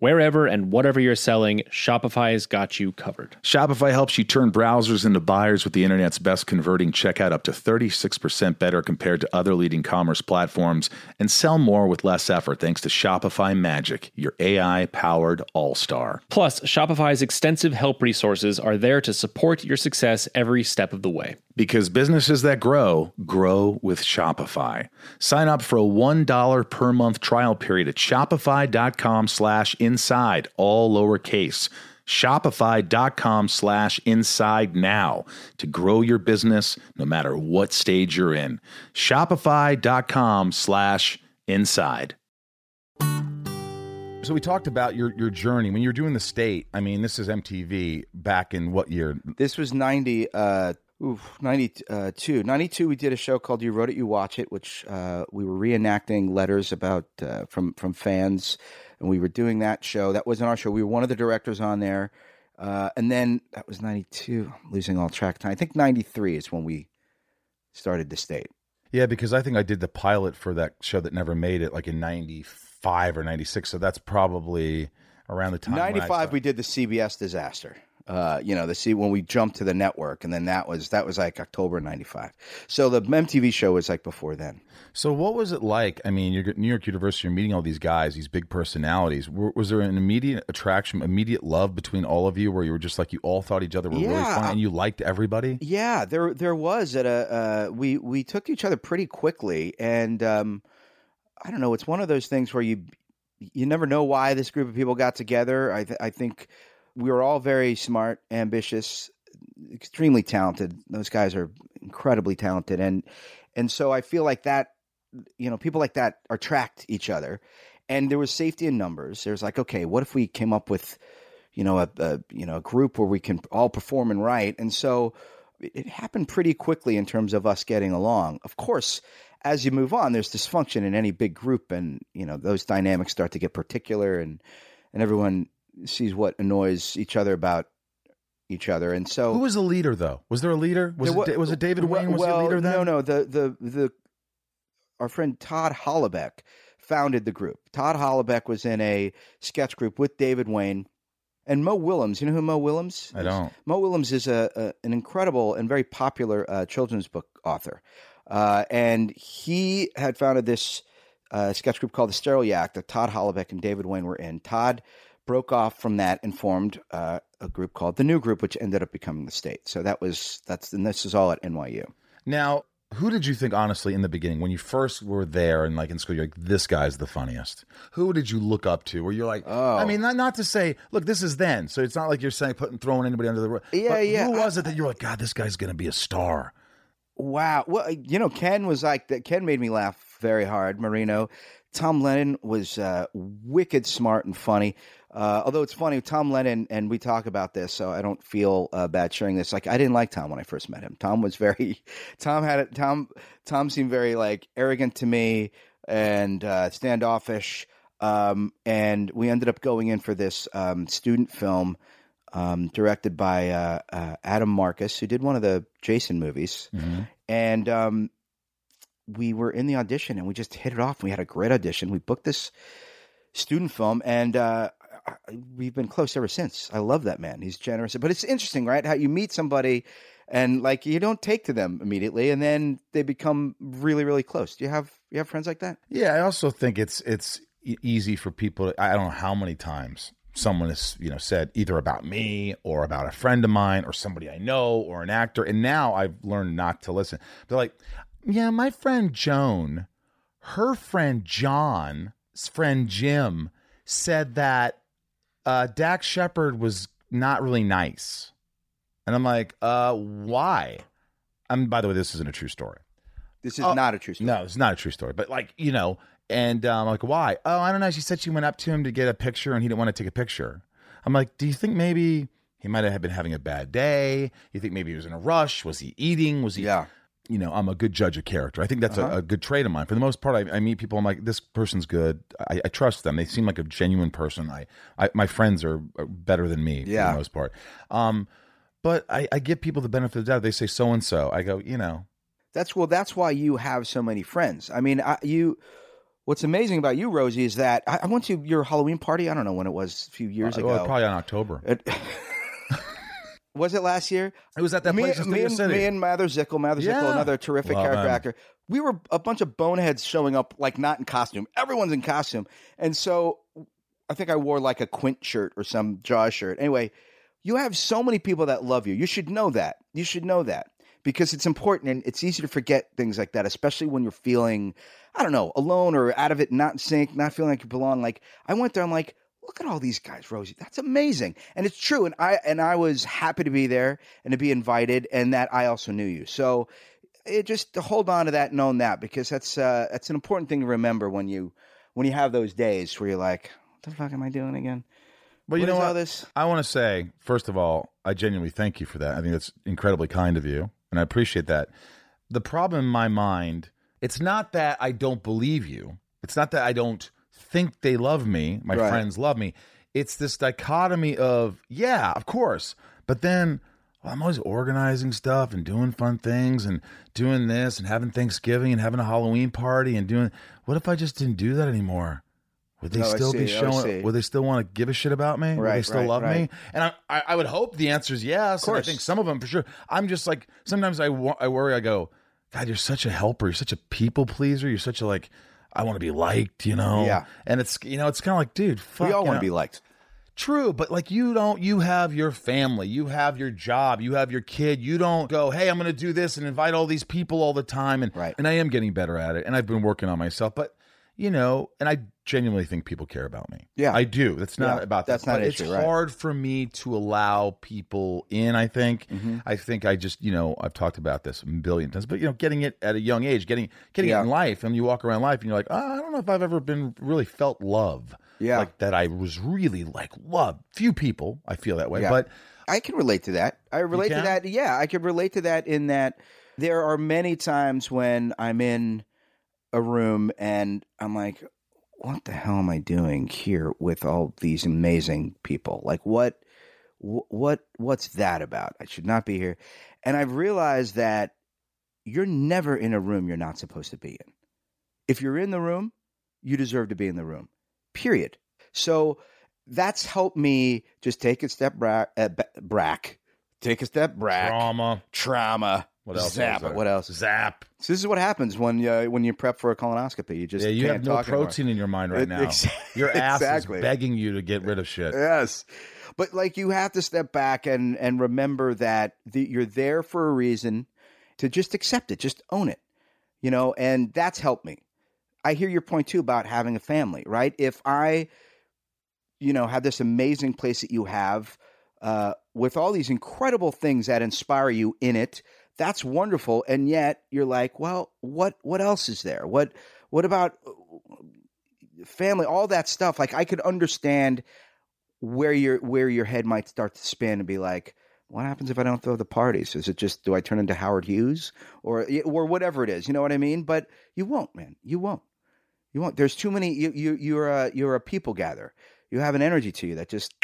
Wherever and whatever you're selling, Shopify's got you covered. Shopify helps you turn browsers into buyers with the internet's best converting checkout up to 36% better compared to other leading commerce platforms and sell more with less effort thanks to Shopify Magic, your AI powered all star. Plus, Shopify's extensive help resources are there to support your success every step of the way. Because businesses that grow, grow with Shopify. Sign up for a $1 per month trial period at shopify.com slash inside, all lowercase. Shopify.com slash inside now to grow your business no matter what stage you're in. Shopify.com slash inside. So we talked about your your journey when you were doing the state. I mean, this is MTV back in what year? This was 90 uh Oof, 92. 92, we did a show called You Wrote It, You Watch It, which uh, we were reenacting letters about uh, from, from fans. And we were doing that show. That wasn't our show. We were one of the directors on there. Uh, and then that was 92. I'm losing all track time. I think 93 is when we started the state. Yeah, because I think I did the pilot for that show that never made it like in 95 or 96. So that's probably around the time. 95, we did the CBS disaster uh, you know, the see when we jumped to the network, and then that was that was like October '95. So the MTV show was like before then. So what was it like? I mean, you're at New York University, you're meeting all these guys, these big personalities. Was there an immediate attraction, immediate love between all of you, where you were just like you all thought each other were yeah. really fun and you liked everybody? Yeah, there there was at a uh, we we took each other pretty quickly, and um, I don't know, it's one of those things where you you never know why this group of people got together. I th- I think we were all very smart, ambitious, extremely talented. Those guys are incredibly talented, and and so I feel like that, you know, people like that attract each other. And there was safety in numbers. There's like, okay, what if we came up with, you know, a, a you know a group where we can all perform and write? And so it happened pretty quickly in terms of us getting along. Of course, as you move on, there's dysfunction in any big group, and you know those dynamics start to get particular, and and everyone sees what annoys each other about each other. And so, who was the leader though? Was there a leader? Was, there, it, was it David Wain? Was well, the leader then? No, no. The the the our friend Todd Holoubek founded the group. Todd Holoubek was in a sketch group with David Wain And Mo Willems, you know who Mo Willems? I don't. Mo Willems is a, a an incredible and very popular uh, children's book author, uh, and he had founded this uh, sketch group called the Sterile Yak that Todd Holoubek and David Wain were in. Todd broke off from that and formed uh, a group called the New Group, which ended up becoming the State. So that was that's and this is all at NYU. Now, who did you think, honestly, in the beginning, when you first were there and like in school, you're like, this guy's the funniest? Who did you look up to? Where you're like, Oh. I mean, not, not to say, look, this is then. So it's not like you're saying putting throwing anybody under the rug. Yeah, but yeah. Who was it that you're like, God, this guy's going to be a star? Wow. Well, you know, Ken was like that. Ken made me laugh very hard. Marino, Tom Lennon was uh, wicked smart and funny. Uh, although it's funny, Tom Lennon, and we talk about this, so I don't feel uh, bad sharing this. Like, I didn't like Tom when I first met him. Tom was very, Tom had it. Tom, Tom seemed very like arrogant to me and uh, standoffish. Um, and we ended up going in for this um, student film um, directed by uh, uh, Adam Marcus, who did one of the Jason movies and um, we were in the audition and we just hit it off. We had a great audition. We booked this student film, and uh, we've been close ever since. I love that man. He's generous, but it's interesting, right? How you meet somebody and like you don't take to them immediately, and then they become really, really close. Do you have you have friends like that? Yeah, I also think it's it's easy for people. To, I don't know how many times someone has you know said either about me or about a friend of mine or somebody I know or an actor, and now I've learned not to listen. They're like, "Yeah, my friend Joan, her friend John's friend Jim said that uh, Dax Shepard was not really nice," and I'm like, "Uh, why?" And by the way, this isn't a true story. This is Oh, not a true story. No, it's not a true story. But like, you know, and um, I'm like, why? Oh, I don't know. She said she went up to him to get a picture, and he didn't want to take a picture. I'm like, do you think maybe he might have been having a bad day? You think maybe he was in a rush? Was he eating? Was he? Yeah. You know, I'm a good judge of character. I think that's Uh-huh. a, a good trait of mine. For the most part, I, I meet people. I'm like, this person's good. I, I trust them. They seem like a genuine person. I, I my friends are, are better than me for Yeah. the most part. Um, but I, I give people the benefit of the doubt. They say so and so. I go, you know, That's well. That's why you have so many friends. I mean, I, you. What's amazing about you, Rosie, is that I, I went to your Halloween party. I don't know when it was, a few years uh, ago. well, probably on October. It- was it last year? It was at that me, place in me, and, City. me and Mather Zickel, Mather Zickel, Yeah. another terrific character actor. We were a bunch of boneheads showing up, like not in costume. Everyone's in costume, and so I think I wore like a Quint shirt or some Jaws shirt. Anyway, you have so many people that love you. You should know that. You should know that because it's important and it's easy to forget things like that, especially when you're feeling, I don't know, alone or out of it, not in sync, not feeling like you belong. Like I went there, I'm like, look at all these guys, Rosie. That's amazing, and it's true. And I and I was happy to be there and to be invited, and that I also knew you. So it just to hold on to that, and own that, because that's uh, that's an important thing to remember when you when you have those days where you're like, what the fuck am I doing again? But you know what? this? I want to say, first of all, I genuinely thank you for that. I think that's incredibly kind of you, and I appreciate that. The problem in my mind, it's not that I don't believe you. It's not that I don't think they love me, my Right. friends love me. It's this dichotomy of, yeah, of course, but then well, I'm always organizing stuff and doing fun things and doing this and having Thanksgiving and having a Halloween party and doing. What if I just didn't do that anymore? Would they Oh, still be see, showing? Would they still want to give a shit about me? would they still right, love me? And I, I, I would hope the answer is yes. Of course. I think some of them for sure. I'm just like sometimes I, I worry. I go, God, you're such a helper. You're such a people pleaser. You're such a like. I want to be liked, you know. Yeah. And it's you know it's kind of like, dude, fuck. we all want to be liked. True, but like you don't, you have your family, you have your job, you have your kid. You don't go, hey, I'm going to do this and invite all these people all the time. And Right. and I am getting better at it, and I've been working on myself. But you know, and I genuinely think people care about me. Yeah. I do. That's not Yeah, about that's that. not But an it's issue, right. hard for me to allow people in. I think. Mm-hmm. I think I just, you know, I've talked about this a billion times, but you know, getting it at a young age, getting getting Yeah. it in life, and you walk around life, and you're like, oh, I don't know if I've ever been really felt love. Yeah. Like that I was really like loved. Few people I feel that way, Yeah. but I can relate to that. I relate to that. Yeah, I can relate to that in that there are many times when I'm in a room and I'm like, what the hell am I doing here with all these amazing people? Like what what what's that about? I should not be here. And I've realized that you're never in a room you're not supposed to be in. If you're in the room, you deserve to be in the room. Period. So that's helped me just take a step back, uh, back, take a step back, Trauma. trauma. What else? Zap is there? it. What else? Zap. So this is what happens when you when you prep for a colonoscopy. You just Yeah, you have no talk anymore. protein in your mind right now. Your ass exactly. is begging you to get rid of shit. Yes. But like you have to step back and and remember that the, you're there for a reason to just accept it, just own it. You know, and that's helped me. I hear your point too about having a family, right? If I you know, have this amazing place that you have uh with all these incredible things that inspire you in it, that's wonderful and yet you're like, well, what what else is there? What what about uh, family, all that stuff? Like I could understand where your where your head might start to spin and be like, what happens if I don't throw the parties? Is it just do I turn into Howard Hughes or or whatever it is? You know what I mean? But you won't, man. You won't. You won't. There's too many. You you you're a you're a people gatherer. You have an energy to you that just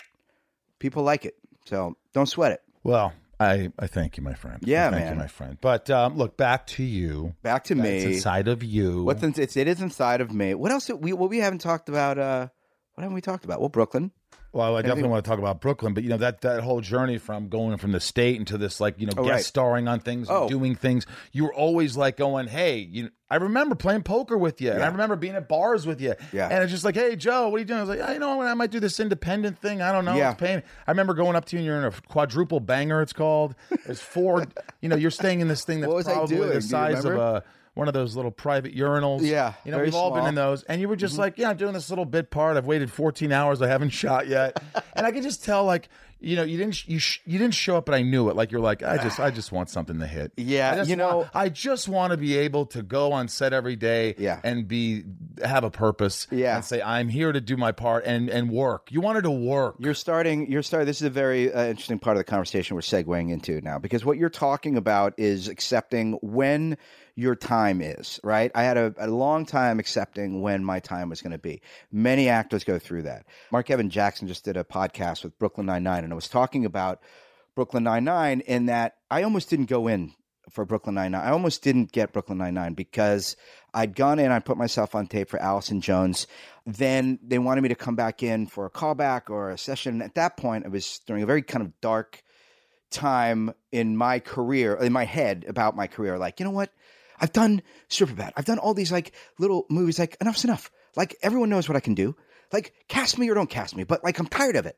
people like it. So don't sweat it. Well, I, I thank you, my friend. Yeah, I thank man. you, my friend. But um, look, back to you. Back to It's me. inside of you. What's in, it's it is inside of me. What else? Did we what we haven't talked about? Uh, what haven't we talked about? Well, Brooklyn. Well, I definitely want to talk about Brooklyn, but you know that that whole journey from going from the state into this, like you know, Oh, guest right. starring on things, and Oh. doing things. You were always like going, "Hey, you." I remember playing poker with you, and I remember being at bars with you. Yeah. and it's just like, "Hey, Joe, what are you doing?" I was like, "I you know, I might do this independent thing. I don't know. Yeah. It's paying." I remember going up to you, and you're in a quadruple banger. It's called. There's four. you know, you're staying in this thing that's What was I probably? The size of a. One of those little private urinals. Yeah, You know, we've all been in those. And you were just like, yeah, I'm doing this little bit part. I've waited 14 hours. I haven't shot yet. and I could just tell, like, you know, you didn't you sh- you didn't show up, but I knew it. Like you're like, I just I just want something to hit. Yeah, you know- want- I just want to be able to go on set every day. Yeah. and be have a purpose. Yeah. and say I'm here to do my part and and work. You wanted to work. You're starting. You're starting. This is a very uh, interesting part of the conversation we're segueing into now because what you're talking about is accepting when your time is. Right. I had a, a long time accepting when my time was going to be. Many actors go through that. Mark Evan Jackson just did a podcast with Brooklyn Nine Nine, and I was talking about Brooklyn Nine Nine in that I almost didn't go in for Brooklyn Nine Nine. I almost didn't get Brooklyn Nine Nine because I'd gone in, I put myself on tape for Allison Jones. Then they wanted me to come back in for a callback or a session. At that point, it was during a very kind of dark time in my career, in my head about my career. Like, you know what? I've done Superbad. I've done all these like little movies. Like, enough's enough. Like, everyone knows what I can do. Like, cast me or don't cast me. But like, I'm tired of it.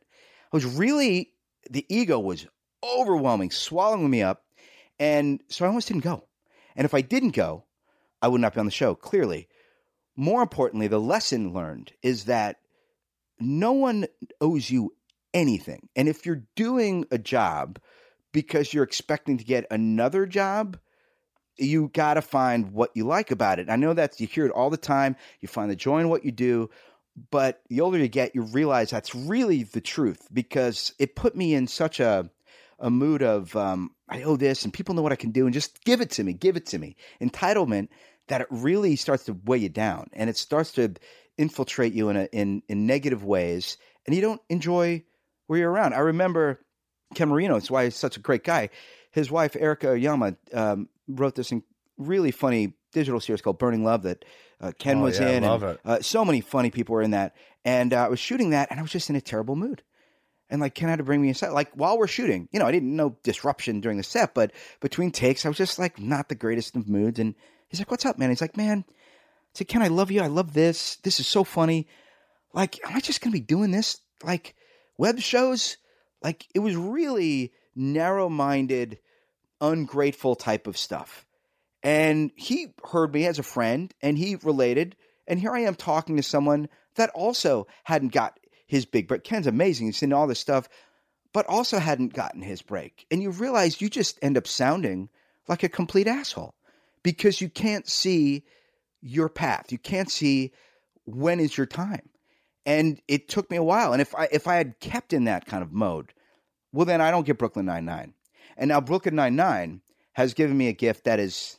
I was really the ego was overwhelming, swallowing me up, and so I almost didn't go. And if I didn't go, I would not be on the show. Clearly, more importantly, the lesson learned is that no one owes you anything. And if you're doing a job because you're expecting to get another job, you got to find what you like about it. I know that you hear it all the time. You find the joy in what you do, but the older you get, you realize that's really the truth because it put me in such a a mood of um, I owe this and people know what I can do and just give it to me, give it to me. Entitlement that it really starts to weigh you down and it starts to infiltrate you in a, in in negative ways and you don't enjoy where you're around. I remember Ken Marino. That's why he's such a great guy. His wife Erica Oyama um, wrote this in really funny digital series called Burning Love that uh, Ken Oh, was yeah, I in. love and, it. Uh, so many funny people were in that, and uh, I was shooting that, and I was just in a terrible mood. And like Ken had to bring me inside, Like while we're shooting, you know, I didn't know disruption during the set, but between takes, I was just like not the greatest of moods. And he's like, "What's up, man?" He's like, "Man," I said, "Ken, I love you. I love this. This is so funny. Like, am I just gonna be doing this like web shows?" Like it was really narrow-minded, ungrateful type of stuff. And he heard me as a friend and he related. And here I am talking to someone that also hadn't got his big break. Ken's amazing. He's in all this stuff, but also hadn't gotten his break. And you realize you just end up sounding like a complete asshole because you can't see your path. You can't see when is your time. And it took me a while. And if I if I had kept in that kind of mode, well then I don't get Brooklyn Nine Nine. And now Brooklyn Nine Nine has given me a gift that is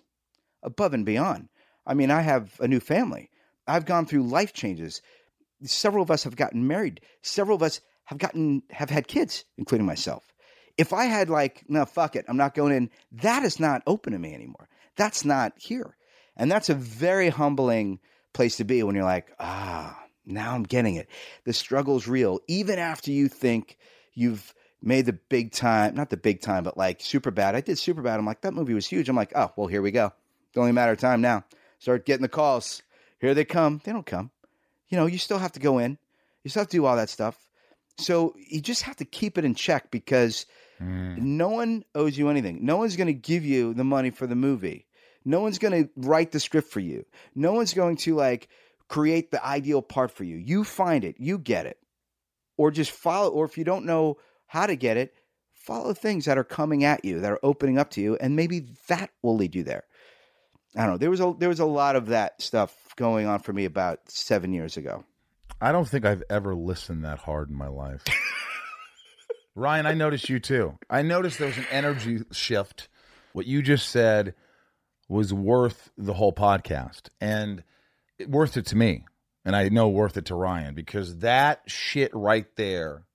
above and beyond. I mean, I have a new family. I've gone through life changes. Several of us have gotten married. Several of us have gotten have had kids, including myself. If I had like, no, fuck it, I'm not going in, that is not open to me anymore. That's not here. And that's a very humbling place to be when you're like, ah, Now I'm getting it. The struggle's real. Even after you think you've made the big time, not the big time, but like Superbad. I did Superbad. I'm like, that movie was huge. I'm like, oh, well, here we go. It's only a matter of time now. Start getting the calls. Here they come. They don't come. You know, you still have to go in. You still have to do all that stuff. So you just have to keep it in check because Mm. no one owes you anything. No one's going to give you the money for the movie. No one's going to write the script for you. No one's going to like create the ideal part for you. You find it, you get it. Or just follow or if you don't know how to get it, follow things that are coming at you, that are opening up to you and maybe that will lead you there. I don't know. There was a there was a lot of that stuff going on for me about 7 years ago. I don't think I've ever listened that hard in my life. Ryan, I noticed you too. I noticed there was an energy shift. What you just said was worth the whole podcast and worth it to me. And I know worth it to Ryan because that shit right there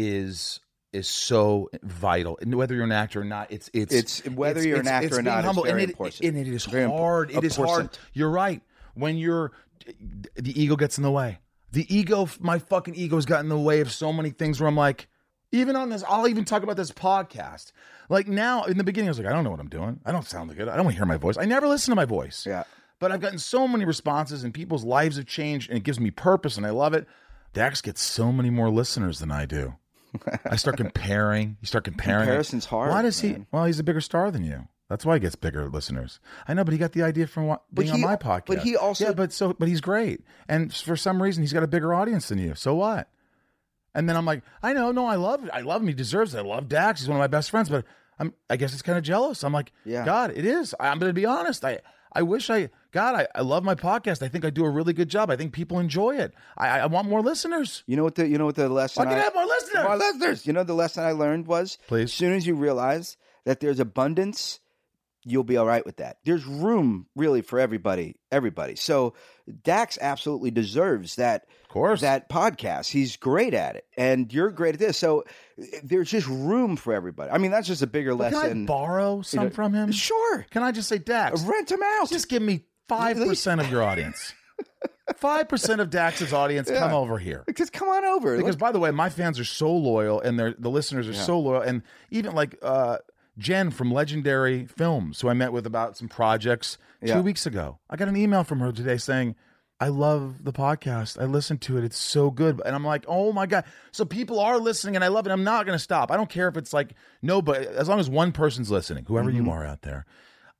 is is so vital. And whether you're an actor or not, it's it's It's- whether you're an actor or not, it's humble. very and it, important. And it is Very hard. It is hard. important. You're right. When you're the ego gets in the way. The ego, my fucking ego's got in the way of so many things where I'm like, even on this, I'll even talk about this podcast. Like now, in the beginning, I was like, I don't know what I'm doing. I don't sound good. I don't want to hear my voice. I never listen to my voice. Yeah. But I've gotten so many responses and people's lives have changed and it gives me purpose and I love it. Dax gets so many more listeners than I do. I start comparing. You start comparing. Comparison's hard, Why does he? Well, he's a bigger star than you. That's why he gets bigger listeners. I know, but he got the idea from what, being he- on my podcast. but he also- yeah, but so, but he's great, and for some reason, he's got a bigger audience than you. So what? And then I'm like, I know, no, I love. I love him. He deserves it. I love Dax. He's one of my best friends, but I'm, I guess it's kind of jealous. I'm like, Yeah. God, it is. I'm going to be honest. I, I wish I, God, I, I love my podcast. I think I do a really good job. I think people enjoy it. I, I want more listeners. You know what the you know what the lesson I can I- have more listeners. More listeners. You know the lesson I learned was Please. as soon as you realize that there's abundance, you'll be all right with that. There's room really for everybody, everybody. So Dax absolutely deserves that Of course. that podcast. He's great at it, and you're great at this. So there's just room for everybody. I mean, that's just a bigger But lesson. Can I borrow some know, from him? Sure, Can I just say, Dax, rent him out. just give me 5% of your audience. 5% of Dax's audience come over here. just come on over. Because Let's- by the way, my fans are so loyal and they're, the listeners are so loyal. And even like uh, Jen from Legendary Films, who I met with about some projects Yeah. two weeks ago, I got an email from her today saying, I love the podcast. I listen to it. It's so good. And I'm like, oh my God. So people are listening and I love it. I'm not going to stop. I don't care if it's like, no, but as long as one person's listening, whoever you are out there,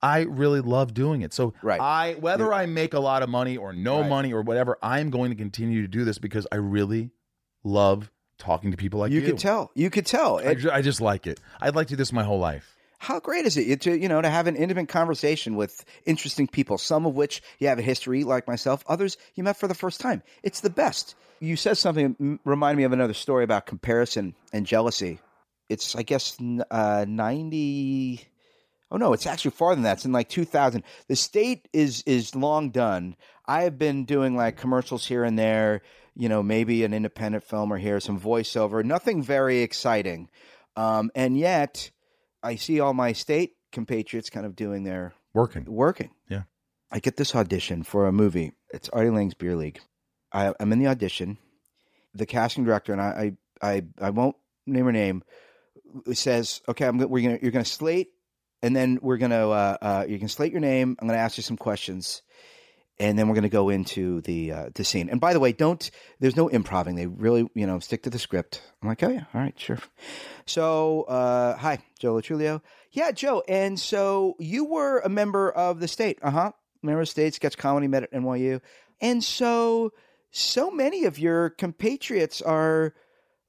I really love doing it. So Mm-hmm. Right. I, whether I make a lot of money or no Right. money or whatever, I'm going to continue to do this because I really love talking to people like you. you could tell. You could tell. I, ju- I just like it. I'd like to do this my whole life. how great is it to you know to have an intimate conversation with interesting people some of which you have a history like myself others you met for the first time it's the best you said something reminded me of another story about comparison and jealousy it's i guess uh, 90 oh no it's actually farther than that it's in like 2000 the state is is long done i have been doing like commercials here and there you know maybe an independent film or here some voiceover nothing very exciting um, and yet I see all my state compatriots kind of doing their Working. working. Yeah. I get this audition for a movie. It's Artie Lange's Beer League. I, I'm in the audition. The casting director and I, I, I, I won't name her name. Says, "Okay, I'm. We're gonna. You're gonna slate, and then we're gonna. Uh, uh, you can slate your name. I'm gonna ask you some questions, and then we're gonna go into the uh, the scene. And by the way, don't. There's no improving. They really, you know, stick to the script. I'm like, oh yeah, all right, sure. So, uh, hi, Joe Lo Truglio. Yeah, Joe. And so you were a member of the state. Uh huh. Member of state, sketch comedy, met at NYU. And so, so many of your compatriots are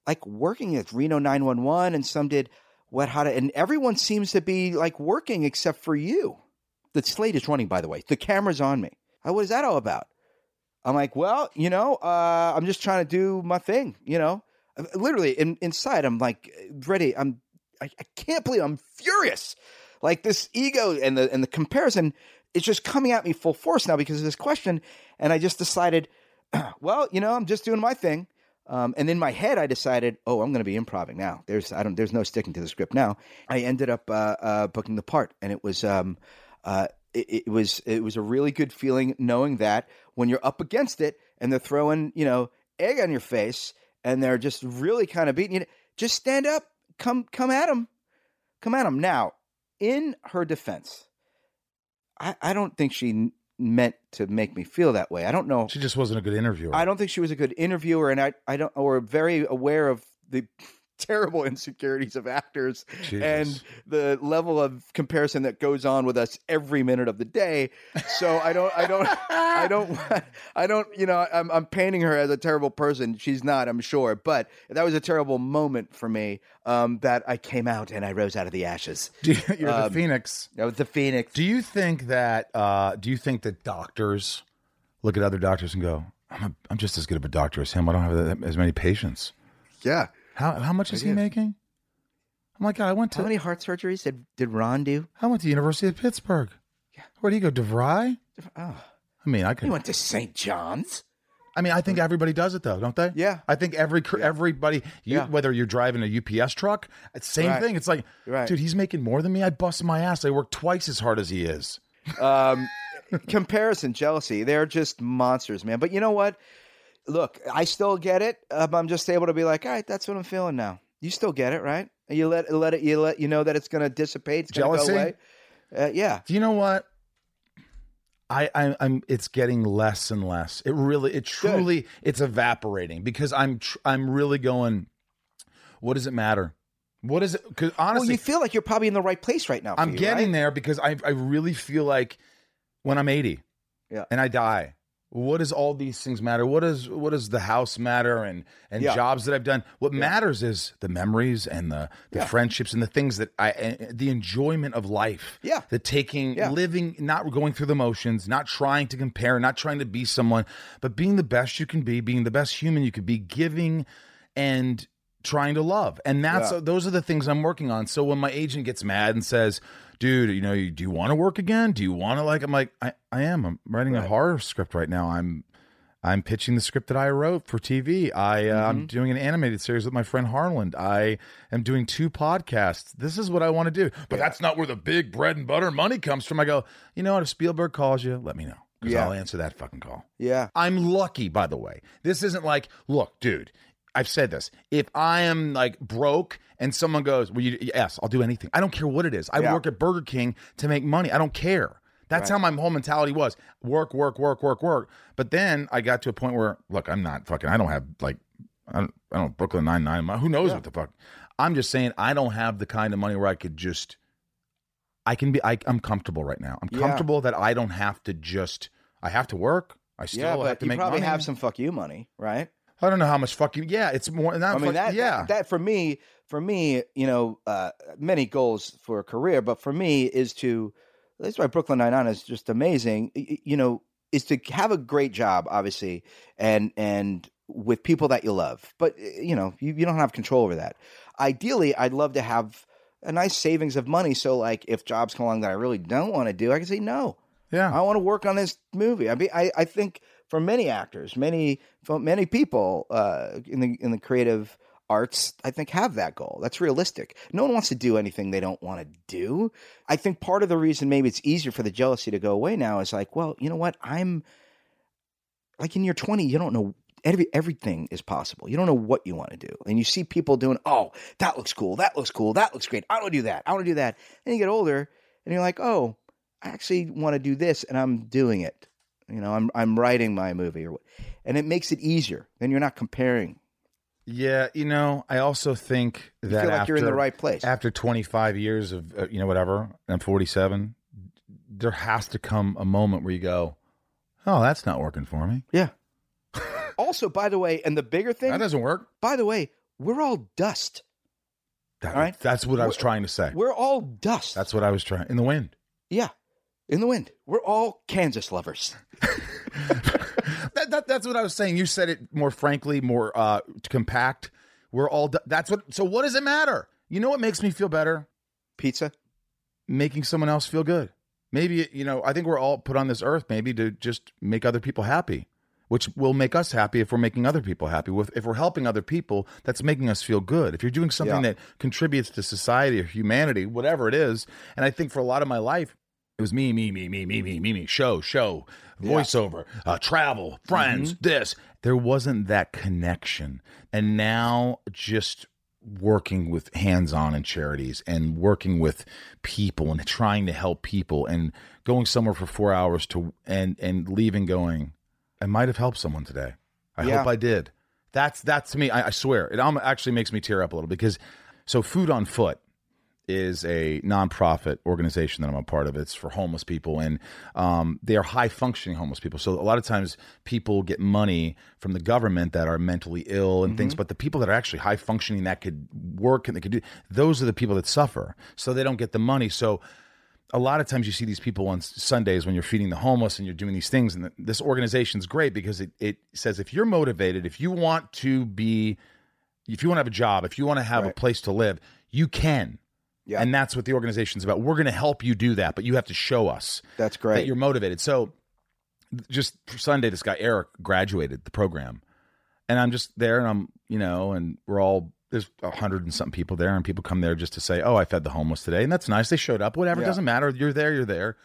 like working at Reno 911, and some did Wet Hot, and everyone seems to be like working except for you. The slate is running, by the way. The camera's on me. Uh, What is that all about? I'm like, well, you know, uh, I'm just trying to do my thing, you know. Uh, Literally, in, inside, I'm like ready. I'm, I, I can't believe I'm furious. Like this ego and the and the comparison is just coming at me full force now because of this question. And I just decided, well, you know, I'm just doing my thing. Um, and in my head, I decided, oh, I'm going to be improvising now. There's, I don't, there's no sticking to the script now. I ended up uh, uh, booking the part, and it was, um, uh, it, it was, it was a really good feeling knowing that when you're up against it and they're throwing, you know, egg on your face and they're just really kind of beating you. Just stand up, come come at them, come at them. Now, in her defense, I, I don't think she meant to make me feel that way. I don't know. She just wasn't a good interviewer. I don't think she was a good interviewer, and I I don't or very aware of the terrible insecurities of actors Jesus. and the level of comparison that goes on with us every minute of the day. So I don't, I don't, I don't, I don't, you know, I'm, I'm painting her as a terrible person. She's not, I'm sure, but that was a terrible moment for me. Um, that I came out and I rose out of the ashes. You're Um, the Phoenix. That was the phoenix. Do you think that? Uh, do you think that doctors look at other doctors and go, "I'm, a, I'm just as good of a doctor as him. I don't have that, as many patients." Yeah. How how much is he making? Oh my God, I went to How many heart surgeries did did Ron do? I went to the University of Pittsburgh. Yeah. Where do you go, DeVry? Oh, I mean, I could. he went to St. John's. I mean, I think everybody does it though, don't they? Yeah. I think every everybody, you, Yeah. whether you're driving a UPS truck, it's same Right. thing. It's like, Right. dude, he's making more than me. I bust my ass. I work twice as hard as he is. um, comparison, jealousy. They're just monsters, man. But you know what? Look, I still get it. Um, I'm just able to be like, all right, that's what I'm feeling now. You still get it, right? You let let it. You let you know that it's going to dissipate. It's to go Jealousy? away. Uh, yeah. Do you know what? I, I I'm it's getting less and less. It really it truly it's evaporating because I'm tr- I'm really going what does it matter? What is it Well, honestly you feel like you're probably in the right place right now. I'm you, getting right? there because I I really feel like when I'm 80 Yeah. and I die what does all these things matter what does what does the house matter and and Yeah. jobs that I've done what matters is the memories and the the Yeah. friendships and the things that I the enjoyment of life Yeah. the taking Yeah. living not going through the motions not trying to compare not trying to be someone but being the best you can be being the best human you could be giving and trying to love. And that's Yeah. those are the things i'm working on. So when my agent gets mad and says dude you know do you want to work again? Do you want to like i'm like i, I am. I'm writing a horror script right now. I'm i'm pitching the script that i wrote for tv i uh, Mm-hmm. i'm doing an animated series with my friend harland. I am doing two podcasts. This is what i want to do. But that's not where the big bread and butter money comes from. I go you know what? If spielberg calls you let me know because Yeah. i'll answer that fucking call. Yeah. I'm lucky, by the way. This isn't like, look, dude, I've said this. If I am like broke and someone goes, well, you, yes, I'll do anything. I don't care what it is. I Yeah. work at Burger King to make money. I don't care. That's how my whole mentality was work, work, work, work, work. But then I got to a point where, look, I'm not fucking, I don't have like, I don't, I don't Brooklyn Nine Nine. Who knows what the fuck? I'm just saying, I don't have the kind of money where I could just, I can be, I, I'm comfortable right now. I'm Yeah. comfortable that I don't have to just, I have to work. I still yeah, have to you make probably money. have some fuck you money, right? I don't know how much fucking. Yeah, it's more. Not I mean fuck- that, yeah. that that for me for me you know uh, many goals for a career, but for me is to that's why Brooklyn Nine Nine is just amazing. You know, is to have a great job, obviously, and and with people that you love. But you know, you, you don't have control over that. Ideally, I'd love to have a nice savings of money. So, like, if jobs come along that I really don't want to do, I can say no. yeah. I want to work on this movie. I mean, I, I think for many actors, many many people uh, in the in the creative arts, I think have that goal. That's realistic. No one wants to do anything they don't want to do. I think part of the reason maybe it's easier for the jealousy to go away now is like, well, you know what? I'm like in your 20, you don't know every everything is possible. You don't know what you want to do. And you see people doing, "Oh, that looks cool. That looks cool. That looks great. I want to do that. I want to do that." And you get older and you're like, "Oh, I actually want to do this and I'm doing it." You know, I'm I'm writing my movie or what. And it makes it easier. Then you're not comparing. Yeah, you know, I also think You that feel like after, you're in the right place. after 25 years of uh, you know whatever, I'm 47. There has to come a moment where you go, "Oh, that's not working for me. yeah. also, by the way, and the bigger thing, That doesn't work." by the way, we're all dust. That, All right. That's what I was We're- trying to say. We're all dust. That's what I was trying in the wind. yeah. In the wind. We're all Kansas lovers. that, that, that's what I was saying. You said it more frankly, more uh, compact. We're all. d- That's what. So what does it matter? You know what makes me feel better? Pizza. making someone else feel good. Maybe, you know, I think we're all put on this earth maybe to just make other people happy, which will make us happy if we're making other people happy. With if we're helping other people, that's making us feel good. If you're doing something Yeah. that contributes to society or humanity, whatever it is, and I think for a lot of my life, It was me, me, me, me, me, me, me, me. Show, show, voiceover, uh, travel, friends, this. There wasn't that connection, and now just working with hands-on in charities and working with people and trying to help people and going somewhere for four hours to and and leaving going i might have helped someone today. I Yeah. hope i did. That's that's to me. I, I swear. It actually makes me tear up a little because so food on foot is a nonprofit organization that I'm a part of. It's for homeless people, and um, they are high functioning homeless people. So a lot of times people get money from the government that are mentally ill and things, but the people that are actually high functioning that could work and they could do those are the people that suffer. So they don't get the money. So a lot of times you see these people on Sundays when you're feeding the homeless and you're doing these things. And this organization's great because it, it says if you're motivated, if you want to be, if you want to have a job, if you want to have a place to live, you can. Yeah. And that's what the organization's about. We're going to help you do that, but you have to show us That's that great. you're motivated. So just Sunday, this guy Eric graduated the program, and I'm just there, and I'm you know, and we're all there's a hundred and something people there, and people come there just to say, "Oh, I fed the homeless today," and that's nice. They showed up. Whatever, it Yeah. doesn't matter. You're there. You're there.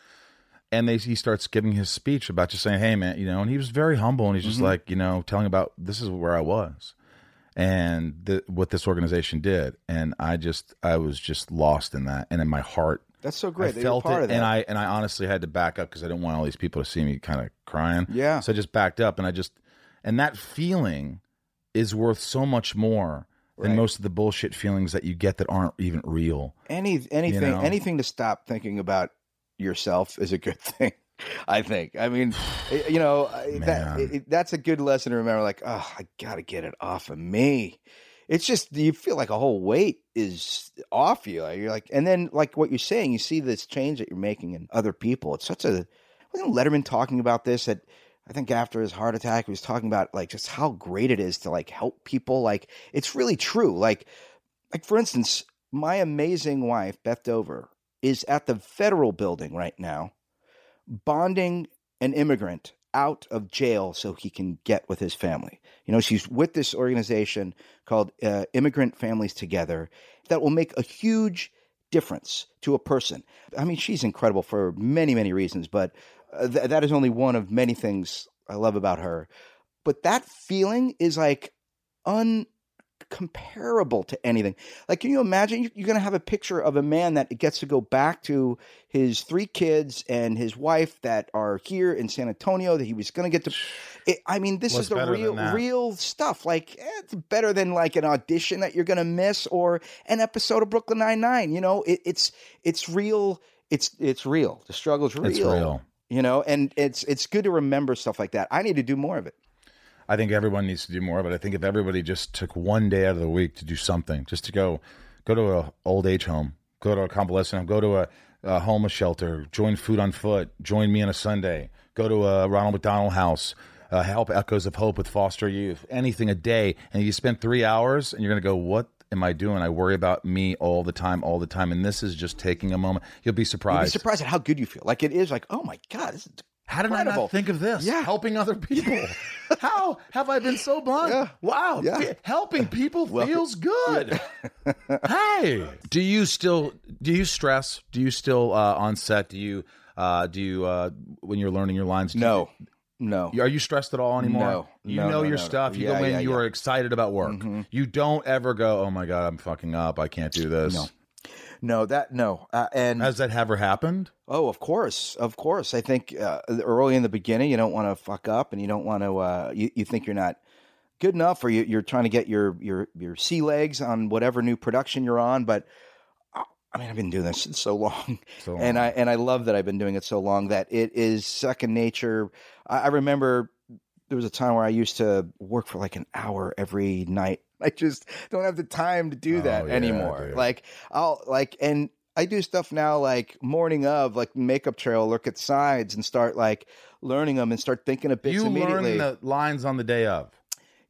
And they, he starts giving his speech about just saying, "Hey, man," you know, and he was very humble, and he's just mm-hmm. like, you know, telling about this is where I was, and the, what this organization did, and I just, I was just lost in that, and in my heart, That's so great. I felt part it, of that. and I and I honestly had to back up because I didn't want all these people to see me kind of crying. Yeah. So I just backed up, and I just and that feeling is worth so much more than Right. most of the bullshit feelings that you get that aren't even real. any anything know? anything to stop thinking about yourself is a good thing. I think. I mean, eh, you know, that, it, that's a good lesson to remember. Like, oh, I gotta get it off of me. It's just you feel like a whole weight is off you. You're like, and then like what you're saying, you see this change that you're making in other people. It's such a. Wasn't Letterman talking about this at? I think after his heart attack, he was talking about like just how great it is to like help people. Like it's really true. Like, like for instance, my amazing wife Beth Dover is at the federal building right now, bonding an immigrant out of jail so he can get with his family. You know, she's with this organization called uh, Immigrant Families Together that will make a huge difference to a person. I mean, she's incredible for many, many reasons, but uh, th- that is only one of many things I love about her. But that feeling is like uncomparable to anything. Like, can you imagine? You- You're going to have a picture of a man that gets to go back to his three kids and his wife that are here in San Antonio that he was going to get to. It, I mean, this What's is the real, real stuff. Like, it's better than like an audition that you're going to miss or an episode of Brooklyn Nine Nine. You know, it, it's it's real. It's it's real. The struggle's real. It's real. You know, and it's it's good to remember stuff like that. I need to do more of it. I think everyone needs to do more of it. I think if everybody just took one day out of the week to do something, just to go, go to a old age home, go to a convalescent home, go to a, a homeless shelter, join Food on Foot, join me on a Sunday, go to a Ronald McDonald House, uh, help Echoes of Hope with foster youth, anything a day, and you spend three hours, and you're gonna go, what am I doing? I worry about me all the time, all the time, and this is just taking a moment. You'll be surprised. You'll be surprised. surprised at how good you feel. Like it is like, oh my god, this is How did I incredible. not think of this? Yeah. Helping other people. How have I been so blind? Yeah. Wow. Yeah. fe- Helping people feels good. hey. Do you still do you stress? Do you still uh, on set? Do you uh, do you uh, when you're learning your lines? no, no. are you stressed at all anymore? No. You No, know no, your no. stuff. You Yeah, go in, yeah, you are excited about work. Mhm. You don't ever go, Oh my God, I'm fucking up. I can't do this. No. No, that no. Uh, and Has that ever happened? Oh, of course, of course. I think uh, early in the beginning, you don't want to fuck up, and you don't want to. Uh, you, you think you're not good enough, or you, you're trying to get your your your sea legs on whatever new production you're on. But uh, I mean, I've been doing this so long, So and. I and I love that I've been doing it so long that it is second nature. I, I remember there was a time where I used to work for like an hour every night. I just don't have the time to do Oh, that yeah, anymore. dude. Like I'll like and I do stuff now like morning of like makeup trail, look at sides and start like learning them and start thinking of bits you immediately. learn the lines on the day of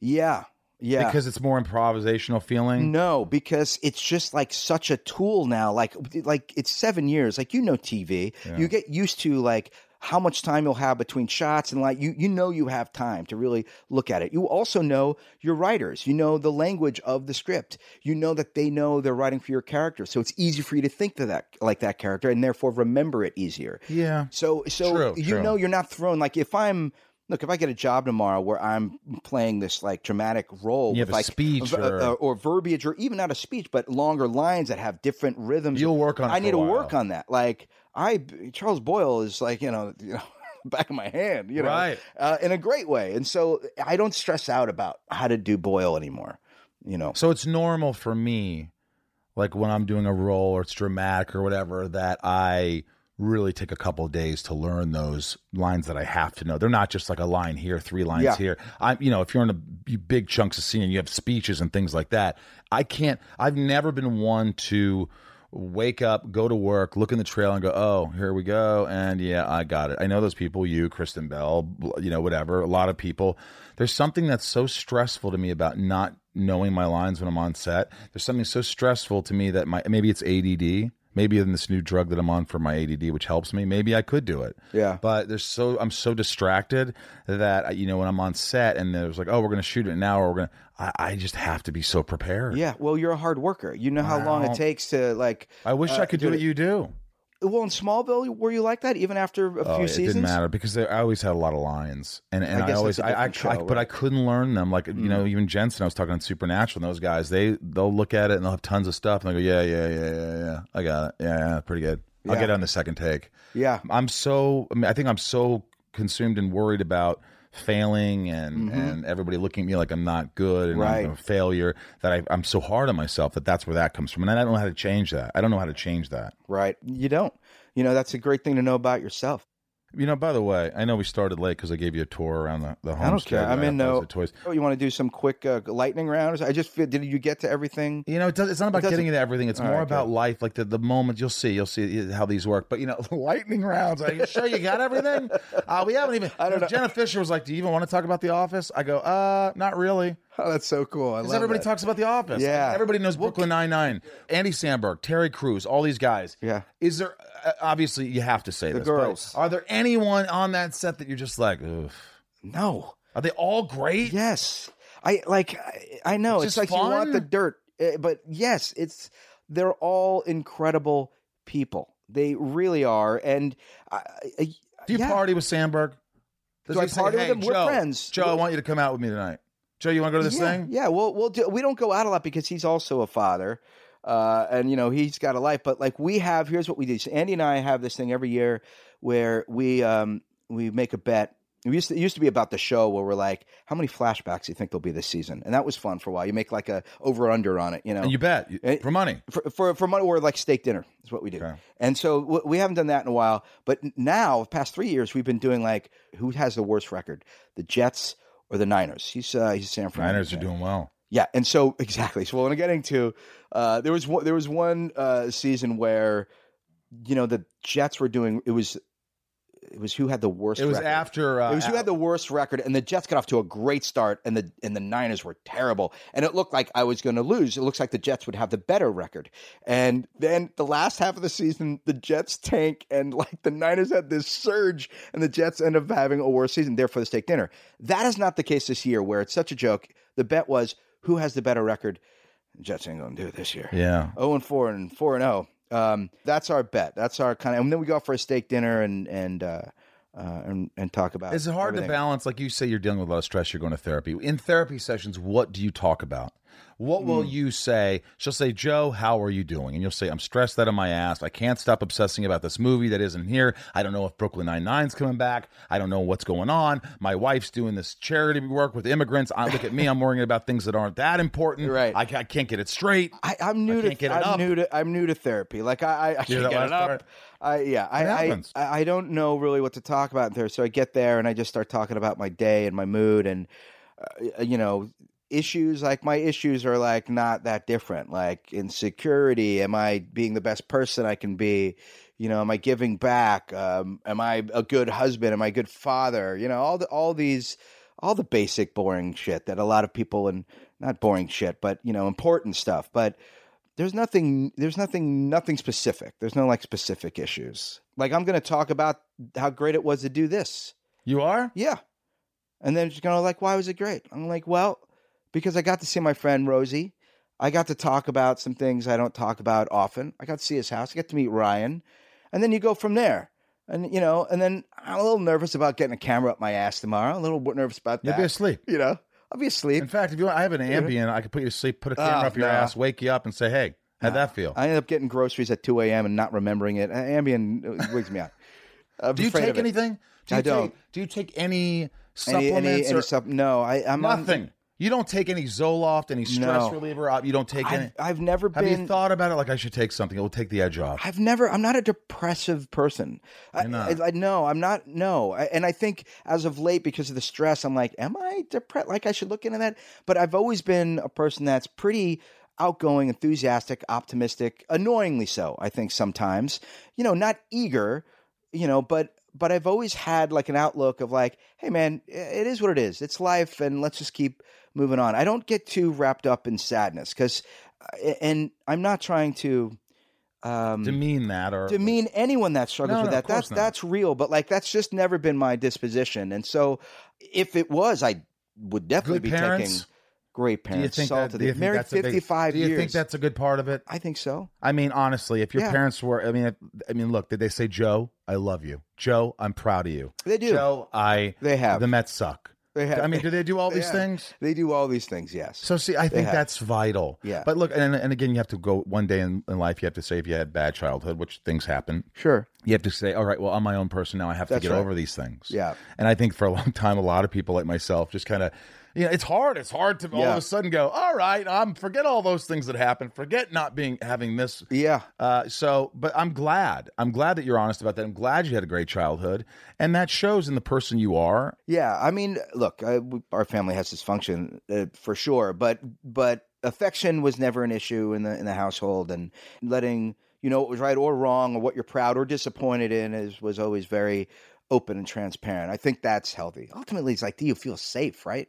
yeah. Yeah. because it's more improvisational feeling. No, because it's just like such a tool now. Like, like it's seven years. Like you know, TV. Yeah. You get used to like how much time you'll have between shots and like you you know you have time to really look at it. You also know your writers. You know the language of the script. You know that they know they're writing for your character. So it's easy for you to think to that like that character and therefore remember it easier. Yeah. So so True, you true. know you're not thrown like if I'm look if I get a job tomorrow where I'm playing this like dramatic role You with have a like speech v- uh, or- uh, or verbiage or even not a speech but longer lines that have different rhythms. You'll work on it I for need a to work on that. Like I Charles Boyle is like you know you know back of my hand you know Right. uh, in a great way and so I don't stress out about how to do Boyle anymore. You know. So it's normal for me, like when I'm doing a role or it's dramatic or whatever, that I really take a couple of days to learn those lines that I have to know. They're not just like a line here, three lines Yeah. here. I'm, you know, if you're in a big chunks of scene and you have speeches and things like that, I can't. I've never been one to wake up, go to work, look in the trail, and go, "Oh, here we go." And yeah, I got it. I know those people. You, Kristen Bell, you know, whatever. A lot of people. There's something that's so stressful to me about not knowing my lines when I'm on set. There's something so stressful to me that my maybe it's ADD. Maybe in this new drug that I'm on for my ADD, which helps me, maybe I could do it. Yeah. But there's so I'm so distracted that you know when I'm on set and there's like, oh, we're gonna shoot it now, or We're gonna. I, I just have to be so prepared. Yeah, well, you're a hard worker. You know how long it takes to like. I wish uh, I could do it. what you do. Well, in Smallville, were you like that even after a Oh, few it seasons? didn't matter because they, I always had a lot of lines, and and I I, always I, I, different I- show, but I couldn't learn them. Like you know, Mm. even Jensen, I was talking on Supernatural, and those guys they they'll look at it and they'll have tons of stuff, and they go, yeah, yeah, yeah, yeah, yeah, I got it, yeah, yeah, pretty good. I'll get it on the second take. Yeah, I'm so I, mean, I think I'm so consumed and worried about failing and and everybody looking at me like I'm not good and Mm-hmm. Right. I'm a failure that I, I'm so hard on myself that that's where that comes from, and I don't know how to change that. I don't know how to change that. right. You don't. You know, that's a great thing to know about yourself. You know, by the way, I know we started late because I gave you a tour around the, the homestead. I don't care. I'm in no. toys. Oh, you want to do some quick uh, lightning rounds? I just feel. Did you get to everything? You know, it does, it's not about doesn't- getting into everything. It's more right, about life, like the, the moment. You'll see. You'll see how these work. But you know, lightning rounds. Are you sure you got everything? Uh, we haven't even. I don't know. Jenna Fischer was like, "Do you even want to talk about The Office?" I go, "Uh, not really." Oh, that's so cool. I Because love everybody that. talks about The Office. Yeah. Everybody knows Brooklyn Nine Nine. Andy Samberg, Terry Crews, all these guys. Yeah. Is there? Uh, obviously, you have to say The this. girls. Are there anyone on that set that you're just like, Ugh. No. Are they all great? Yes. I like. I, I know. It's It's, just like you want the dirt, eh, but yes, it's. They're all incredible people. They really are, and I, I, Do you yeah. party with Samberg? Does Do I say, party with "Hey, him? We're friends. Joe, I want you to come out with me tonight. Joe, you want to go to this yeah, thing? Yeah, we'll we'll do. We don't go out a lot because he's also a father, uh, and you know he's got a life. But like we have, here's what we do. So Andy and I have this thing every year where we um, we make a bet. It used, to, it used to be about the show where we're like, how many flashbacks do you think there'll be this season? And that was fun for a while. You make like a over under on it, you know. And you bet you- for money. for, for for money or like steak dinner is what we do. Okay. And so w- we haven't done that in a while. But now, the past three years, we've been doing like who has the worst record, the Jets or the Niners? He's uh, he's a San Fran. Niners are doing well. Yeah, and so exactly. So what I'm getting to, uh, there was one, there was one uh, season where, you know, the Jets were doing it was, it was who had the worst. Record. It was record. after. Uh, It was who had the worst record, and the Jets got off to a great start, and the and the Niners were terrible, and it looked like I was going to lose. It looks like the Jets would have the better record, and then the last half of the season, the Jets tank, and like the Niners had this surge, and the Jets end up having a worse season. Therefore, the steak dinner. That is not the case this year, where it's such a joke. The bet was who has the better record. Jets ain't going to do it this year. yeah. Oh and four and four and oh. Um, that's our bet. That's our kind of, and then we go out for a steak dinner and and uh, uh, and and talk about. Is it hard everything. to balance? Like you say, you're dealing with a lot of stress. You're going to therapy. In therapy sessions, what do you talk about? What will Hmm. you say? She'll say, Joe, how are you doing? And you'll say, I'm stressed out of my ass. I can't stop obsessing about this movie that isn't here. I don't know if Brooklyn Nine-Nine's coming back. I don't know what's going on. My wife's doing this charity work with immigrants. I look at me, I'm worrying about things that aren't that important. Right. I, I can't get it straight. I, I'm new I to I'm new to I'm new to therapy. Like I I, I can't get it up. part? I yeah I, I. I don't know really what to talk about there. So I get there and I just start talking about my day and my mood and uh, you know issues like my issues are like not that different like insecurity am i being the best person i can be you know am i giving back um, am i a good husband am i a good father you know all the all these all the basic boring shit that a lot of people and not boring shit but you know important stuff but there's nothing there's nothing nothing specific. There's no like specific issues. Like I'm going to talk about how great it was to do this. You are? Yeah. And then she's going to like why was it great? I'm like, well, because I got to see my friend Rosie. I got to talk about some things I don't talk about often. I got to see his house. I got to meet Ryan. And then you go from there. And you know, and then I'm a little nervous about getting a camera up my ass tomorrow. A little nervous about that. You'll be asleep. you know, I'll be asleep. In fact, if you want, I have an Ambien. I could put you to sleep, put a camera Oh, up your no. ass, wake you up, and say, "Hey, how'd that feel?" I ended up getting groceries at 2 a.m. and not remembering it. Ambien uh, wigs me out. I'm do you take anything? Do you I don't. Take, do you take any Any, supplements any, any or sup- no, I, I'm on- nothing? You don't take any Zoloft, any stress No. reliever. You don't take any. I've, I've never Have been. you thought about it? Like I should take something. It will take the edge off. I've never. I'm not a depressive person. I, You're not. I, I no, I'm not. No, I, and I think as of late, because of the stress, I'm like, am I depressed? Like I should look into that. But I've always been a person that's pretty outgoing, enthusiastic, optimistic, annoyingly so. I think sometimes, you know, not eager, you know, but but I've always had like an outlook of like, hey man, i- it is what it is. It's life, and let's just keep moving on. I don't get too wrapped up in sadness because, and I'm not trying to. Um, Demean that or demean anyone that struggles No, with no, that. That's not. that's real, but like that's just never been my disposition. And so, if it was, I would definitely Good be parents? taking great Do you parents. think salt that? Do the- you think married that's a big- fifty five Do you think that's a good part of it? I think so. I mean, honestly, if your Yeah. parents were, I mean, I mean, look, did they say, Joe, I love you, Joe, I'm proud of you, They do. Joe, I, They have. the Mets suck. They have. I mean, do they do all these things? They do all these things. Yes. So see, I think that's vital. Yeah. But look, and, and again, you have to go one day in, in life. You have to say if you had bad childhood, which things happen. sure. You have to say, all right, well, I'm my own person now. I have That's to get right. over these things. Yeah. And I think for a long time, a lot of people like myself just kind of, you know, it's hard. It's hard to all of a sudden go, all right, I'm forget all those things that happened. Forget not being having this. Yeah. Uh, so, but I'm glad. I'm glad that you're honest about that. I'm glad you had a great childhood, and that shows in the person you are. Yeah, I mean, look, we, our family has dysfunction uh, for sure, but but affection was never an issue in the in the household, and letting you know what was right or wrong, or what you're proud or disappointed in, is was always very open and transparent. I think that's healthy. Ultimately, it's like, do you feel safe, right?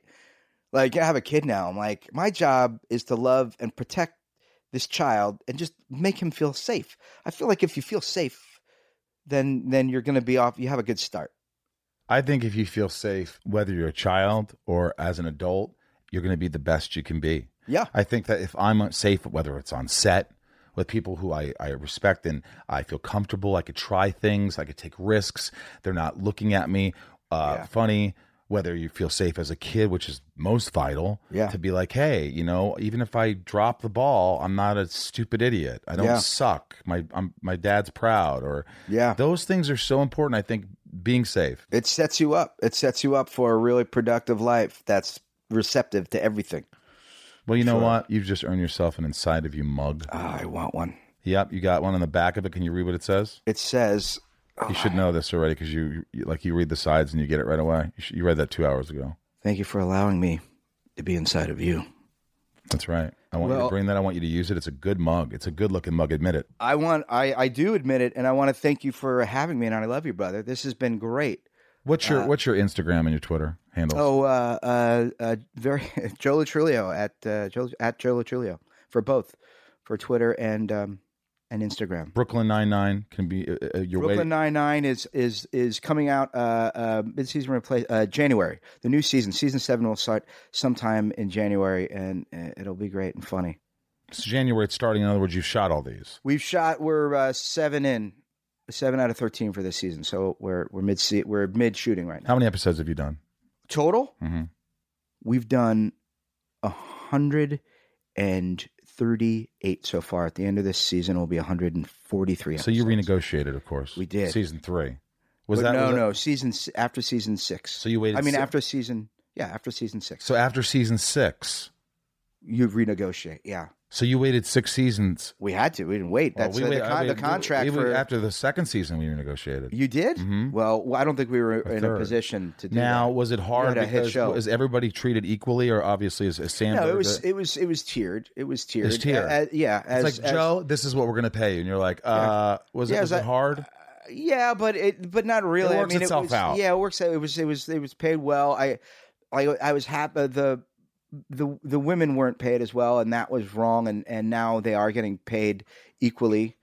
Like I have a kid now. I'm like, my job is to love and protect this child and just make him feel safe. I feel like if you feel safe, then then you're going to be off. You have a good start. I think if you feel safe, whether you're a child or as an adult, you're going to be the best you can be. Yeah. I think that if I'm safe, whether it's on set with people who I, I respect and I feel comfortable, I could try things, I could take risks. They're not looking at me uh, Yeah. funny. Whether you feel safe as a kid, which is most vital, Yeah. to be like, hey, you know, even if I drop the ball, I'm not a stupid idiot. I don't Yeah. suck. My I'm, my dad's proud, or Yeah. those things are so important. I think being safe. It sets you up. It sets you up for a really productive life that's receptive to everything. Well, you know Sure. what? You've just earned yourself an inside of you mug. Ah, I want one. Yep, you got one on the back of it. Can you read what it says? It says, You should know this already because you, you like you read the sides and you get it right away. You, should, you read that two hours ago. "Thank you for allowing me to be inside of you." That's right. I want you to bring that. I want you to use it. It's a good mug. It's a good looking mug. Admit it. I want. I I do admit it, and I want to thank you for having me. And I love you, brother. This has been great. What's your What's your Instagram and your Twitter handles? Uh, Oh, uh, uh, uh very Joe Lo Truglio at uh, Joe at Joe Lo Truglio for both for Twitter and um and Instagram. Brooklyn Nine Nine can be uh, uh, your way. Brooklyn Nine Nine is is is coming out uh, uh, mid season replace uh, January. The new season, season seven, will start sometime in January, and uh, it'll be great and funny. It's January. It's starting. In other words, you've shot all these. We've shot. We're uh, seven in, seven out of thirteen for this season. So we're we're mid we're mid shooting right now. How many episodes have you done? Total, Mm-hmm. we've done a hundred and thirty-eight so far. At the end of this season, will be hundred and forty-three. So you renegotiated, of course. We did. season three. Was But that no, was that- no season after season six. So you waited. I mean, si- after season, yeah, after season six. So after season six. you renegotiate. Yeah, So you waited six seasons. we had to. We didn't wait. Well, That's we uh, wait- the, I con- the contract for. after the second season we renegotiated. you did? Mhm. Well, well, I don't think we were in a position to do now that. was it hard a hit because show. is everybody treated equally or obviously is, is Samberg? No, it was it was it was tiered. It was tiered. It's tiered. Uh, uh, yeah, as, it's like as- Joe, this is what we're gonna pay you, and you're like, uh, was Yeah, it, was it hard? Yeah, but it but not really. It works I mean, itself it was, out. Yeah, it works out. It was it was it was paid well. I I I was happy. The the the women weren't paid as well, and that was wrong. And and now they are getting paid equally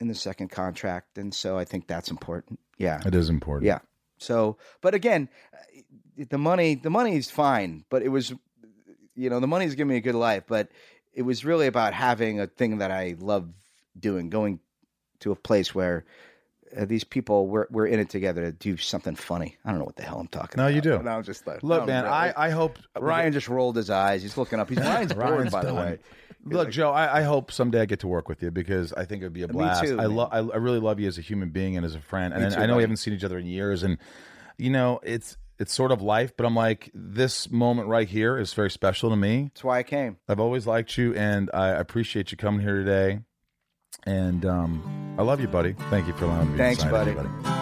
in the second contract, and so I think that's important. Yeah, It is important. yeah. So, but again, uh, the money the money is fine, but it was, you know, the money's giving me a good life, but it was really about having a thing that I love doing, going to a place where. Uh, these people, we're we're in it together to do something funny. I don't know what the hell I'm talking No, about. you do. No, I'm just like, Look, no, man, really. I, I hope Ryan just rolled his eyes. He's looking up. He's Ryan's bored, by the done. way. Look, Joe, I, I hope someday I get to work with you because I think it would be a Me blast. too, I love, I, I really love you as a human being and as a friend. And too, I know buddy. we haven't seen each other in years, and you know, it's it's sort of life. But I'm like, this moment right here is very special to me. That's why I came. I've always liked you, and I appreciate you coming here today. And um, I love you, buddy. Thank you for allowing me. to Thanks, sign buddy. everybody.